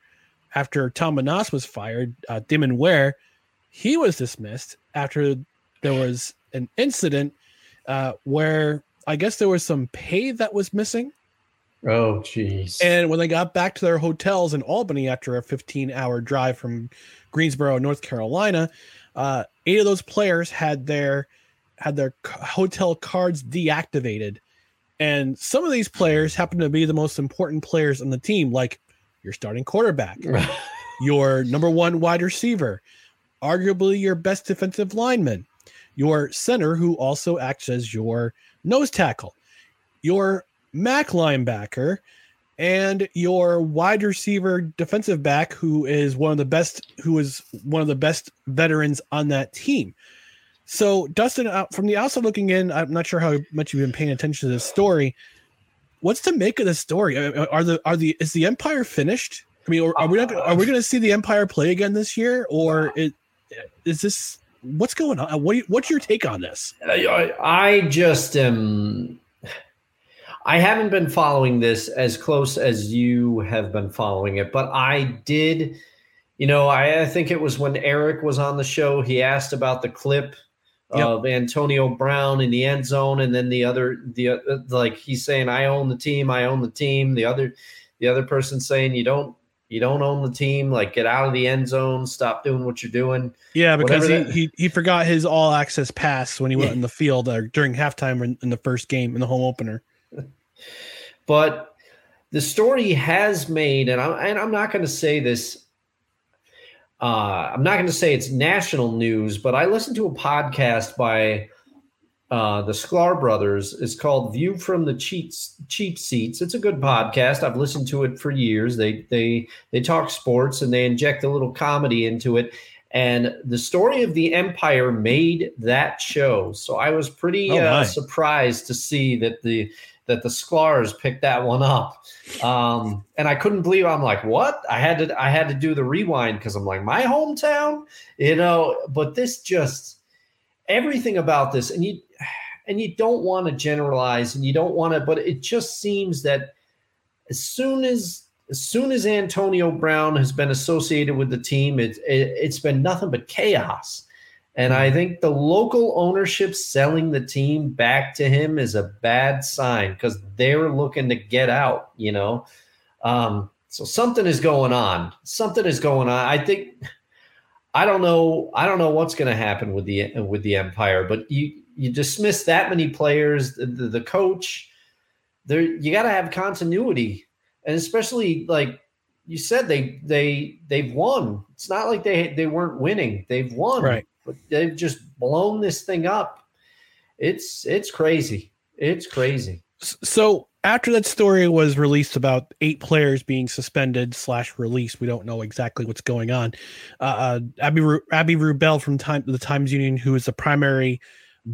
S1: after Tom Menas was fired, uh, Damon Ware, he was dismissed after there was an incident uh, where I guess there was some pay that was missing.
S2: Oh, jeez.
S1: And when they got back to their hotels in Albany after a 15 hour drive from Greensboro, North Carolina, uh, eight of those players had their had their hotel cards deactivated. And some of these players happen to be the most important players on the team, like your starting quarterback, your number one wide receiver, arguably your best defensive lineman, your center, who also acts as your nose tackle, your Mac linebacker, and your wide receiver defensive back, who is one of the best, who is one of the best veterans on that team. So, Dustin, uh, from the outside looking in, I'm not sure how much you've been paying attention to this story. What's to make of this story? Uh, are the are the is the Empire finished? I mean, are we not, are we going to see the Empire play again this year, or is, is this what's going on? What you, what's your take on this?
S2: I, I just am. I haven't been following this as close as you have been following it, but I did. You know, I, I think it was when Eric was on the show. He asked about the clip yep. of Antonio Brown in the end zone, and then the other the uh, like he's saying, "I own the team, I own the team." The other the other person saying, "You don't." You don't own the team. Like, get out of the end zone. Stop doing what you're doing.
S1: Yeah, because he, he, he forgot his all access pass when he went in the field or during halftime in, in the first game in the home opener.
S2: but the story has made, and I'm and I'm not going to say this uh, I'm not going to say it's national news, but I listened to a podcast by uh, the Sklar brothers. It's called View from the Cheap Cheap Seats. It's a good podcast. I've listened to it for years. They they they talk sports and they inject a little comedy into it. And the story of the Empire made that show. So I was pretty oh, uh, surprised to see that the that the Sklars picked that one up. Um, and I couldn't believe I'm like, what? I had to I had to do the rewind because I'm like, my hometown, you know, but this just everything about this, and you and you don't want to generalize and you don't want to, but it just seems that as soon as as soon as Antonio Brown has been associated with the team, it, it, it's been nothing but chaos. And I think the local ownership selling the team back to him is a bad sign because they're looking to get out, you know. Um, so something is going on. Something is going on. I think I don't know. I don't know what's going to happen with the with the Empire, but you you dismiss that many players, the, the, the coach. There, you got to have continuity, and especially like you said, they they they've won. It's not like they they weren't winning. They've won.
S1: Right
S2: but they've just blown this thing up. It's it's crazy. It's crazy.
S1: So after that story was released about eight players being suspended slash released, we don't know exactly what's going on. Uh, uh, Abby Ru- Abby Rubel from time the Times Union, who is the primary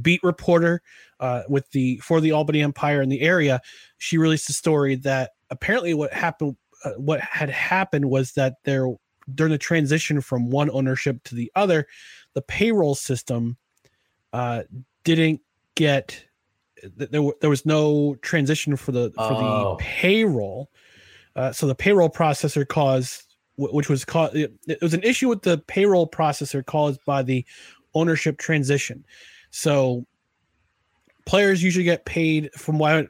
S1: beat reporter uh, with the for the Albany Empire in the area, she released a story that apparently what happened, uh, what had happened was that there during the transition from one ownership to the other, the payroll system uh, didn't get there, there was no transition for the for
S2: Oh.
S1: the payroll uh, so the payroll processor caused which was caused it, it was an issue with the payroll processor caused by the ownership transition so players usually get paid from why.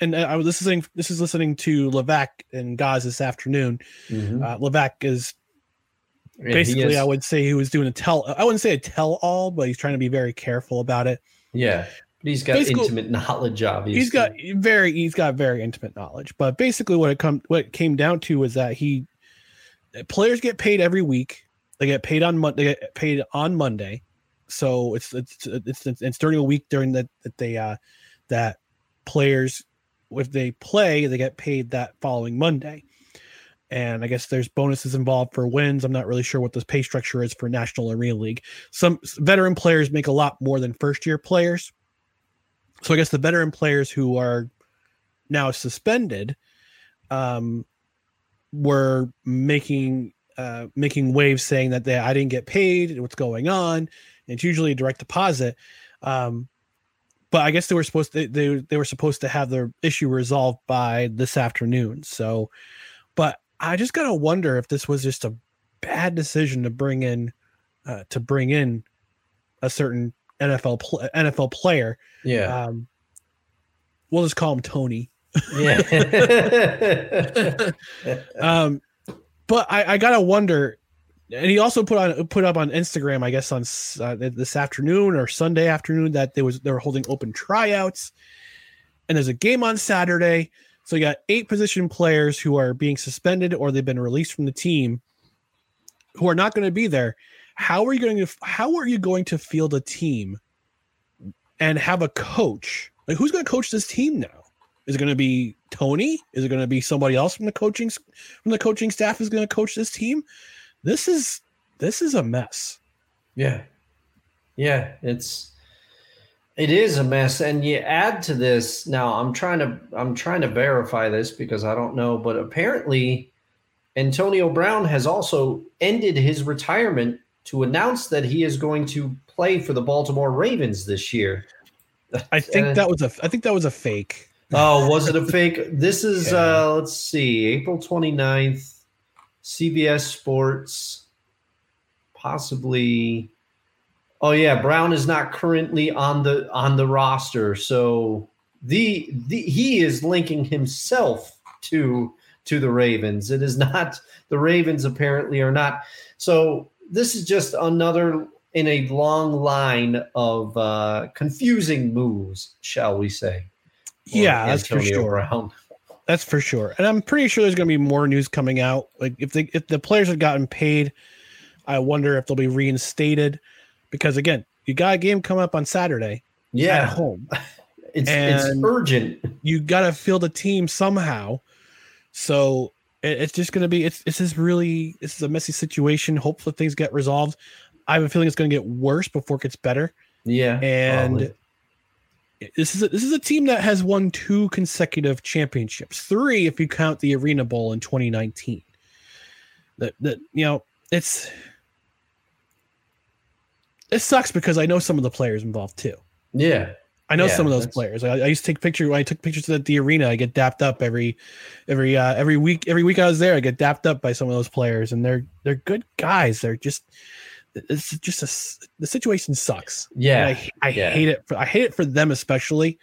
S1: and I was listening. This is listening to Levac and Gaz this afternoon.
S2: Mhm.
S1: Uh, Levac is basically
S2: is-
S1: i would say he was doing a tell i wouldn't say a tell all but he's trying to be very careful about it.
S2: Yeah. He's got
S1: Basically-
S2: intimate knowledge. Obviously,
S1: he's got very he's got very intimate knowledge. But basically what it come what it came down to was that he players get paid every week. They get paid on monday they get paid on monday. So it's it's it's it's, it's during a week during that that they uh that players if they play they get paid that following monday and I guess there's bonuses involved for wins. I'm not really sure what the pay structure is for National Arena League. Some veteran players make a lot more than first year players. So I guess the veteran players who are now suspended um, were making uh, making waves saying that they I didn't get paid. What's going on? It's usually a direct deposit. Um, but I guess they were supposed to, they they were supposed to have their issue resolved by this afternoon. So, but I just gotta wonder if this was just a bad decision to bring in uh, to bring in a certain NFL pl- NFL player.
S2: yeah,
S1: Um, we'll just call him Tony.
S2: yeah.
S1: Um, but I, I gotta wonder. And he also put on put up on Instagram, I guess on uh, this afternoon or Sunday afternoon that they was they were holding open tryouts, and there's a game on Saturday. So you got eight position players who are being suspended or they've been released from the team, who are not going to be there. How are you going to how are you going to field a team and have a coach? Like who's going to coach this team now? Is it going to be Tony? Is it going to be somebody else from the coaching from the coaching staff is going to coach this team? This is this is a mess.
S2: Yeah. Yeah, it's it is a mess and you add to this now I'm trying to I'm trying to verify this because I don't know but apparently Antonio Brown has also ended his retirement to announce that he is going to play for the Baltimore Ravens this year.
S1: I think
S2: Uh,
S1: that was a I think that was a fake.
S2: Oh, was it a fake? This is
S1: Yeah.
S2: uh let's see, April 29th, CBS Sports, possibly. Oh yeah, Brown is not currently on the on the roster, so the the he is linking himself to to the Ravens. It is not the Ravens apparently are not. So this is just another in a long line of uh confusing moves, shall we say?
S1: Yeah, that's for sure.
S2: Brown.
S1: That's for sure. And I'm pretty sure there's going to be more news coming out. Like if they if the players have gotten paid, I wonder if they'll be reinstated because again, you got a game coming up on Saturday
S2: Yeah, at
S1: home.
S2: it's it's urgent.
S1: You got to field a team somehow. So it- it's just going to be it's this is really this is a messy situation. Hopefully things get resolved. I have a feeling it's going to get worse before it gets better.
S2: Yeah,
S1: and
S2: probably.
S1: this is a, this is a team that has won two consecutive championships, three if you count the Arena Bowl in 2019. That that you know it's it sucks because I know some of the players involved too.
S2: yeah,
S1: I know
S2: Yeah,
S1: some of those players. I, I used to take pictures when I took pictures at the arena. I get dapped up every every uh, every week. Every week I was there, I get dapped up by some of those players, and they're they're good guys. They're just it's just a the situation sucks. And
S2: Yeah.
S1: I, I
S2: yeah.
S1: hate it. For, I hate it for them especially,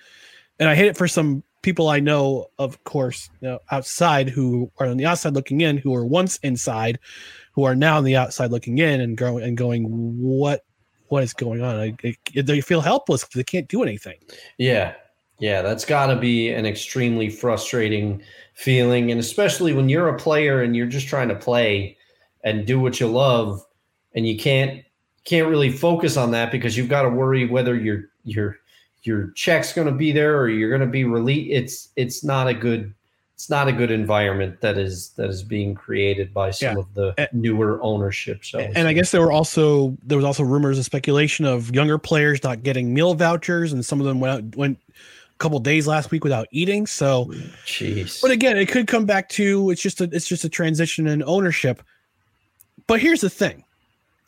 S1: and I hate it for some people I know, of course, you know, outside who are on the outside looking in, who were once inside, who are now on the outside looking in and growing and going, what what is going on? They feel helpless because they can't do anything.
S2: Yeah. Yeah, that's got to be an extremely frustrating feeling. And especially when you're a player and you're just trying to play and do what you love and you can't can't really focus on that because you've got to worry whether your your your check's going to be there or you're going to be released it's it's not a good it's not a good environment that is that is being created by some
S1: Yeah.
S2: of the
S1: And-
S2: newer ownership so
S1: and I guess there were also there was also rumors and speculation of younger players not getting meal vouchers, and some of them went out, went a couple days last week without eating. So,
S2: jeez
S1: but again, it could come back to it's just a it's just a transition in ownership. But here's the thing: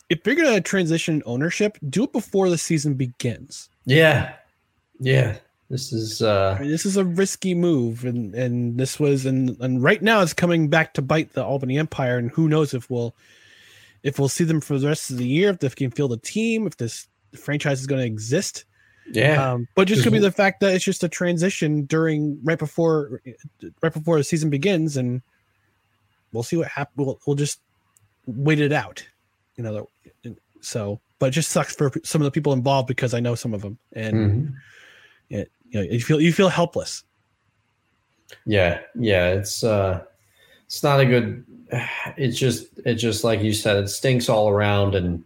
S1: if you're going to transition ownership, do it before the season begins.
S2: yeah yeah this is uh
S1: I mean, this is a risky move, and and this was and and right now it's coming back to bite the Albany Empire, and who knows if we'll if we'll see them for the rest of the year, if they can field a team, if this franchise is going to exist.
S2: yeah
S1: Um, but just could be the fact that it's just a transition during right before right before the season begins, and we'll see what happens. We'll, we'll just wait it out, you know. So, but it just sucks for some of the people involved because I know some of them, and
S2: Mhm.
S1: it, you know, you feel you feel helpless.
S2: Yeah, yeah, it's uh it's not a good it's just it's just like you said, it stinks all around and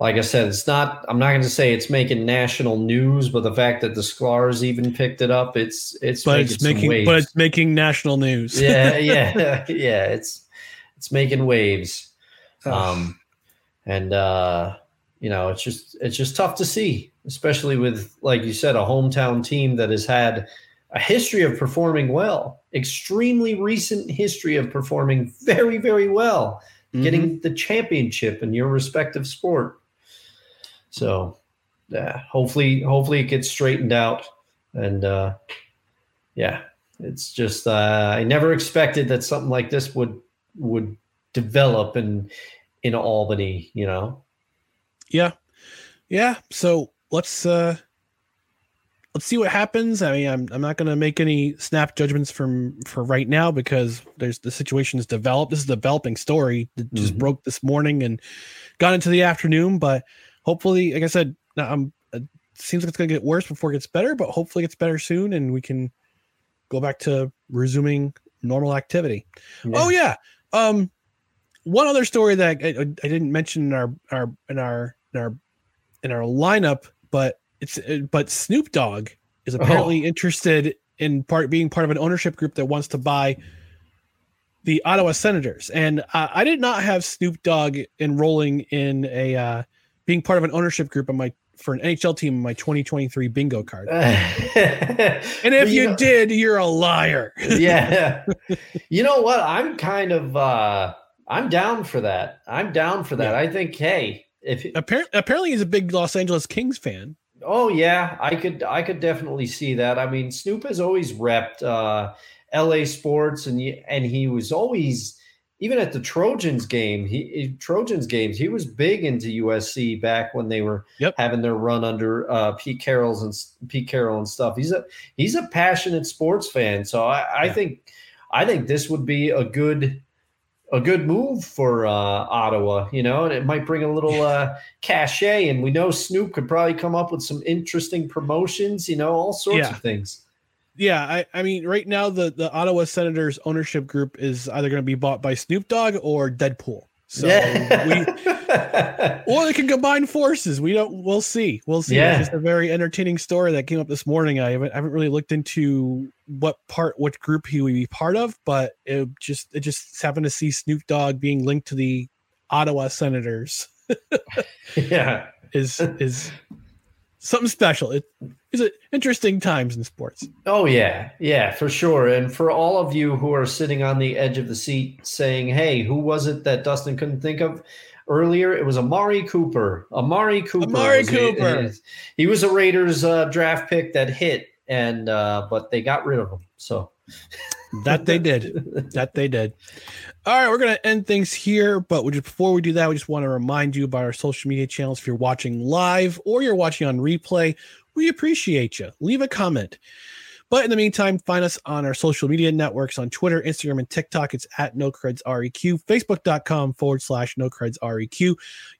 S2: like I said, it's not I'm not gonna say it's making national news, but the fact that the Sklars even picked it up, it's it's
S1: But
S2: making
S1: it's making
S2: waves.
S1: but it's making national news.
S2: yeah, yeah, yeah, it's it's making waves.
S1: Ugh.
S2: Um and uh you know, it's just it's just tough to see, especially with like you said, a hometown team that has had a history of performing well, extremely recent history of performing very, very well,
S1: Mhm.
S2: getting the championship in your respective sport. So, yeah, hopefully, hopefully it gets straightened out. And uh, yeah, it's just uh, I never expected that something like this would would develop in in Albany. You know,
S1: Yeah. Yeah. So let's uh let's see what happens. I mean, I'm I'm not gonna make any snap judgments from for right now because there's the situation is developed. This is a developing story that just
S2: Mhm.
S1: broke this morning and got into the afternoon. But hopefully, like I said, um it seems like it's gonna get worse before it gets better, but hopefully it gets better soon and we can go back to resuming normal activity. Oh yeah. Um, one other story that I, I I didn't mention in our our in our in our in our lineup, but it's but Snoop Dogg is apparently interested in part being part of an ownership group that wants to buy the Ottawa Senators, and uh, I did not have Snoop Dogg enrolling in a uh, being part of an ownership group on my for an NHL team on my 2023 bingo card.
S2: and
S1: And if you did, you're a liar.
S2: yeah. You know what? I'm kind of uh I'm down for that. I'm down for that. I think hey, if
S1: Apparently, apparently, he's a big Los Angeles Kings fan.
S2: oh yeah, I could I could definitely see that. I mean, Snoop has always repped uh LA sports and he, and he was always even at the Trojans game, he Trojans games, he was big into USC back when they were
S1: Yep.
S2: having their run under uh, Pete Carroll's and Pete Carroll and stuff. He's a he's a passionate sports fan, so I, I
S1: Yeah.
S2: think I think this would be a good a good move for uh, Ottawa, you know, and it might bring a little uh, cachet. And we know Snoop could probably come up with some interesting promotions, you know, all sorts
S1: Yeah.
S2: of things.
S1: Yeah, I, I mean, right now the the Ottawa Senators ownership group is either going to be bought by Snoop Dogg or Deadpool. So we,
S2: yeah.
S1: or they can combine forces. We don't. We'll see. We'll see.
S2: Yeah.
S1: It's just a very entertaining story that came up this morning. I haven't, I haven't really looked into what part, what group he would be part of, but it just it just happened to see Snoop Dogg being linked to the Ottawa Senators
S2: yeah.
S1: is is something special. It Is interesting times in sports?
S2: Oh yeah, yeah, for sure. And for all of you who are sitting on the edge of the seat saying, "Hey, who was it that Dustin couldn't think of?" Earlier, it was Amari Cooper. Amari Cooper.
S1: Amari Cooper.
S2: A, he was a Raiders uh, draft pick that hit, and uh, but they got rid of him. So
S1: that they did. that they did. All right, we're going to end things here. But we just, before we do that, we just want to remind you about our social media channels. If you're watching live or you're watching on replay, we appreciate you. Leave a comment. But in the meantime, find us on our social media networks on Twitter, Instagram, and TikTok. It's at no creds NoCredsREQ, Facebook.com forward slash no creds NoCredsREQ,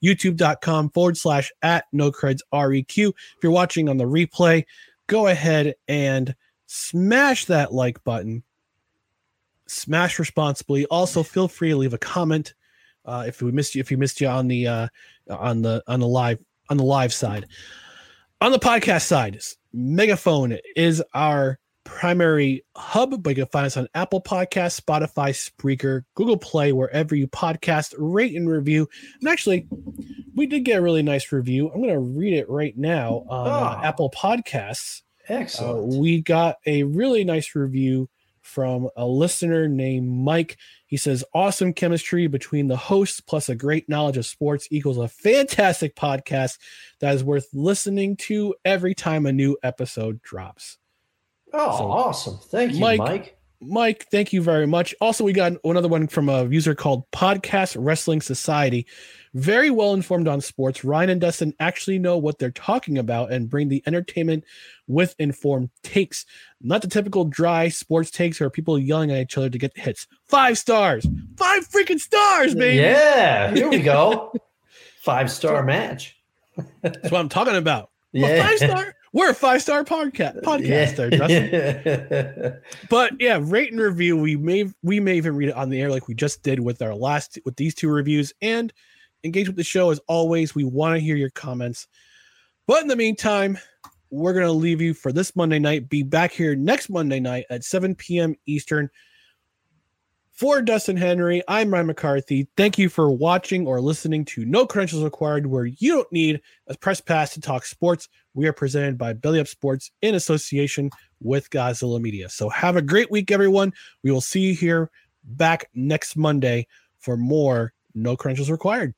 S1: YouTube.com forward slash at no creds NoCredsREQ. If you're watching on the replay, go ahead and smash that like button smash responsibly. Also, feel free to leave a comment uh, if we missed you. If you missed you on the uh, on the on the live on the live side, on the podcast side, Megaphone is our primary hub, but you can find us on Apple Podcast, Spotify, Spreaker, Google Play, wherever you podcast, rate and review. And actually, we did get a really nice review. I'm going to read it right now on oh, uh, Apple Podcasts.
S2: Excellent.
S1: Uh, we got a really nice review from a listener named Mike. He says, Awesome chemistry between the hosts plus a great knowledge of sports equals a fantastic podcast that is worth listening to every time a new episode drops.
S2: Oh, so, awesome. Thank you, Mike. Mike.
S1: Mike, thank you very much. Also, we got another one from a user called Podcast Wrestling Society very well informed on sports. Ryan and Dustin actually know what they're talking about and bring the entertainment with informed takes, not the typical dry sports takes or people yelling at each other to get hits. Five stars, five freaking stars, baby.
S2: Yeah, here we go. five star match.
S1: That's what I'm talking about. Yeah, five star. We're a five star podcast podcast yeah. but yeah, rate and review. We may we may even read it on the air like we just did with our last with these two reviews and engage with the show as always. We want to hear your comments. But in the meantime, we're going to leave you for this Monday night. Be back here next Monday night at 7 p.m. Eastern. For Dustin Henry, I'm Ryan McCarthy. Thank you for watching or listening to No Credentials Required, where you don't need a press pass to talk sports. We are presented by Belly Up Sports in association with Godzilla Media. So have a great week, everyone. We will see you here back next Monday for more No Credentials Required.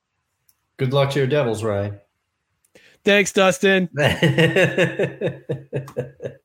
S2: Good luck to your Devils, Ray.
S1: Thanks, Dustin.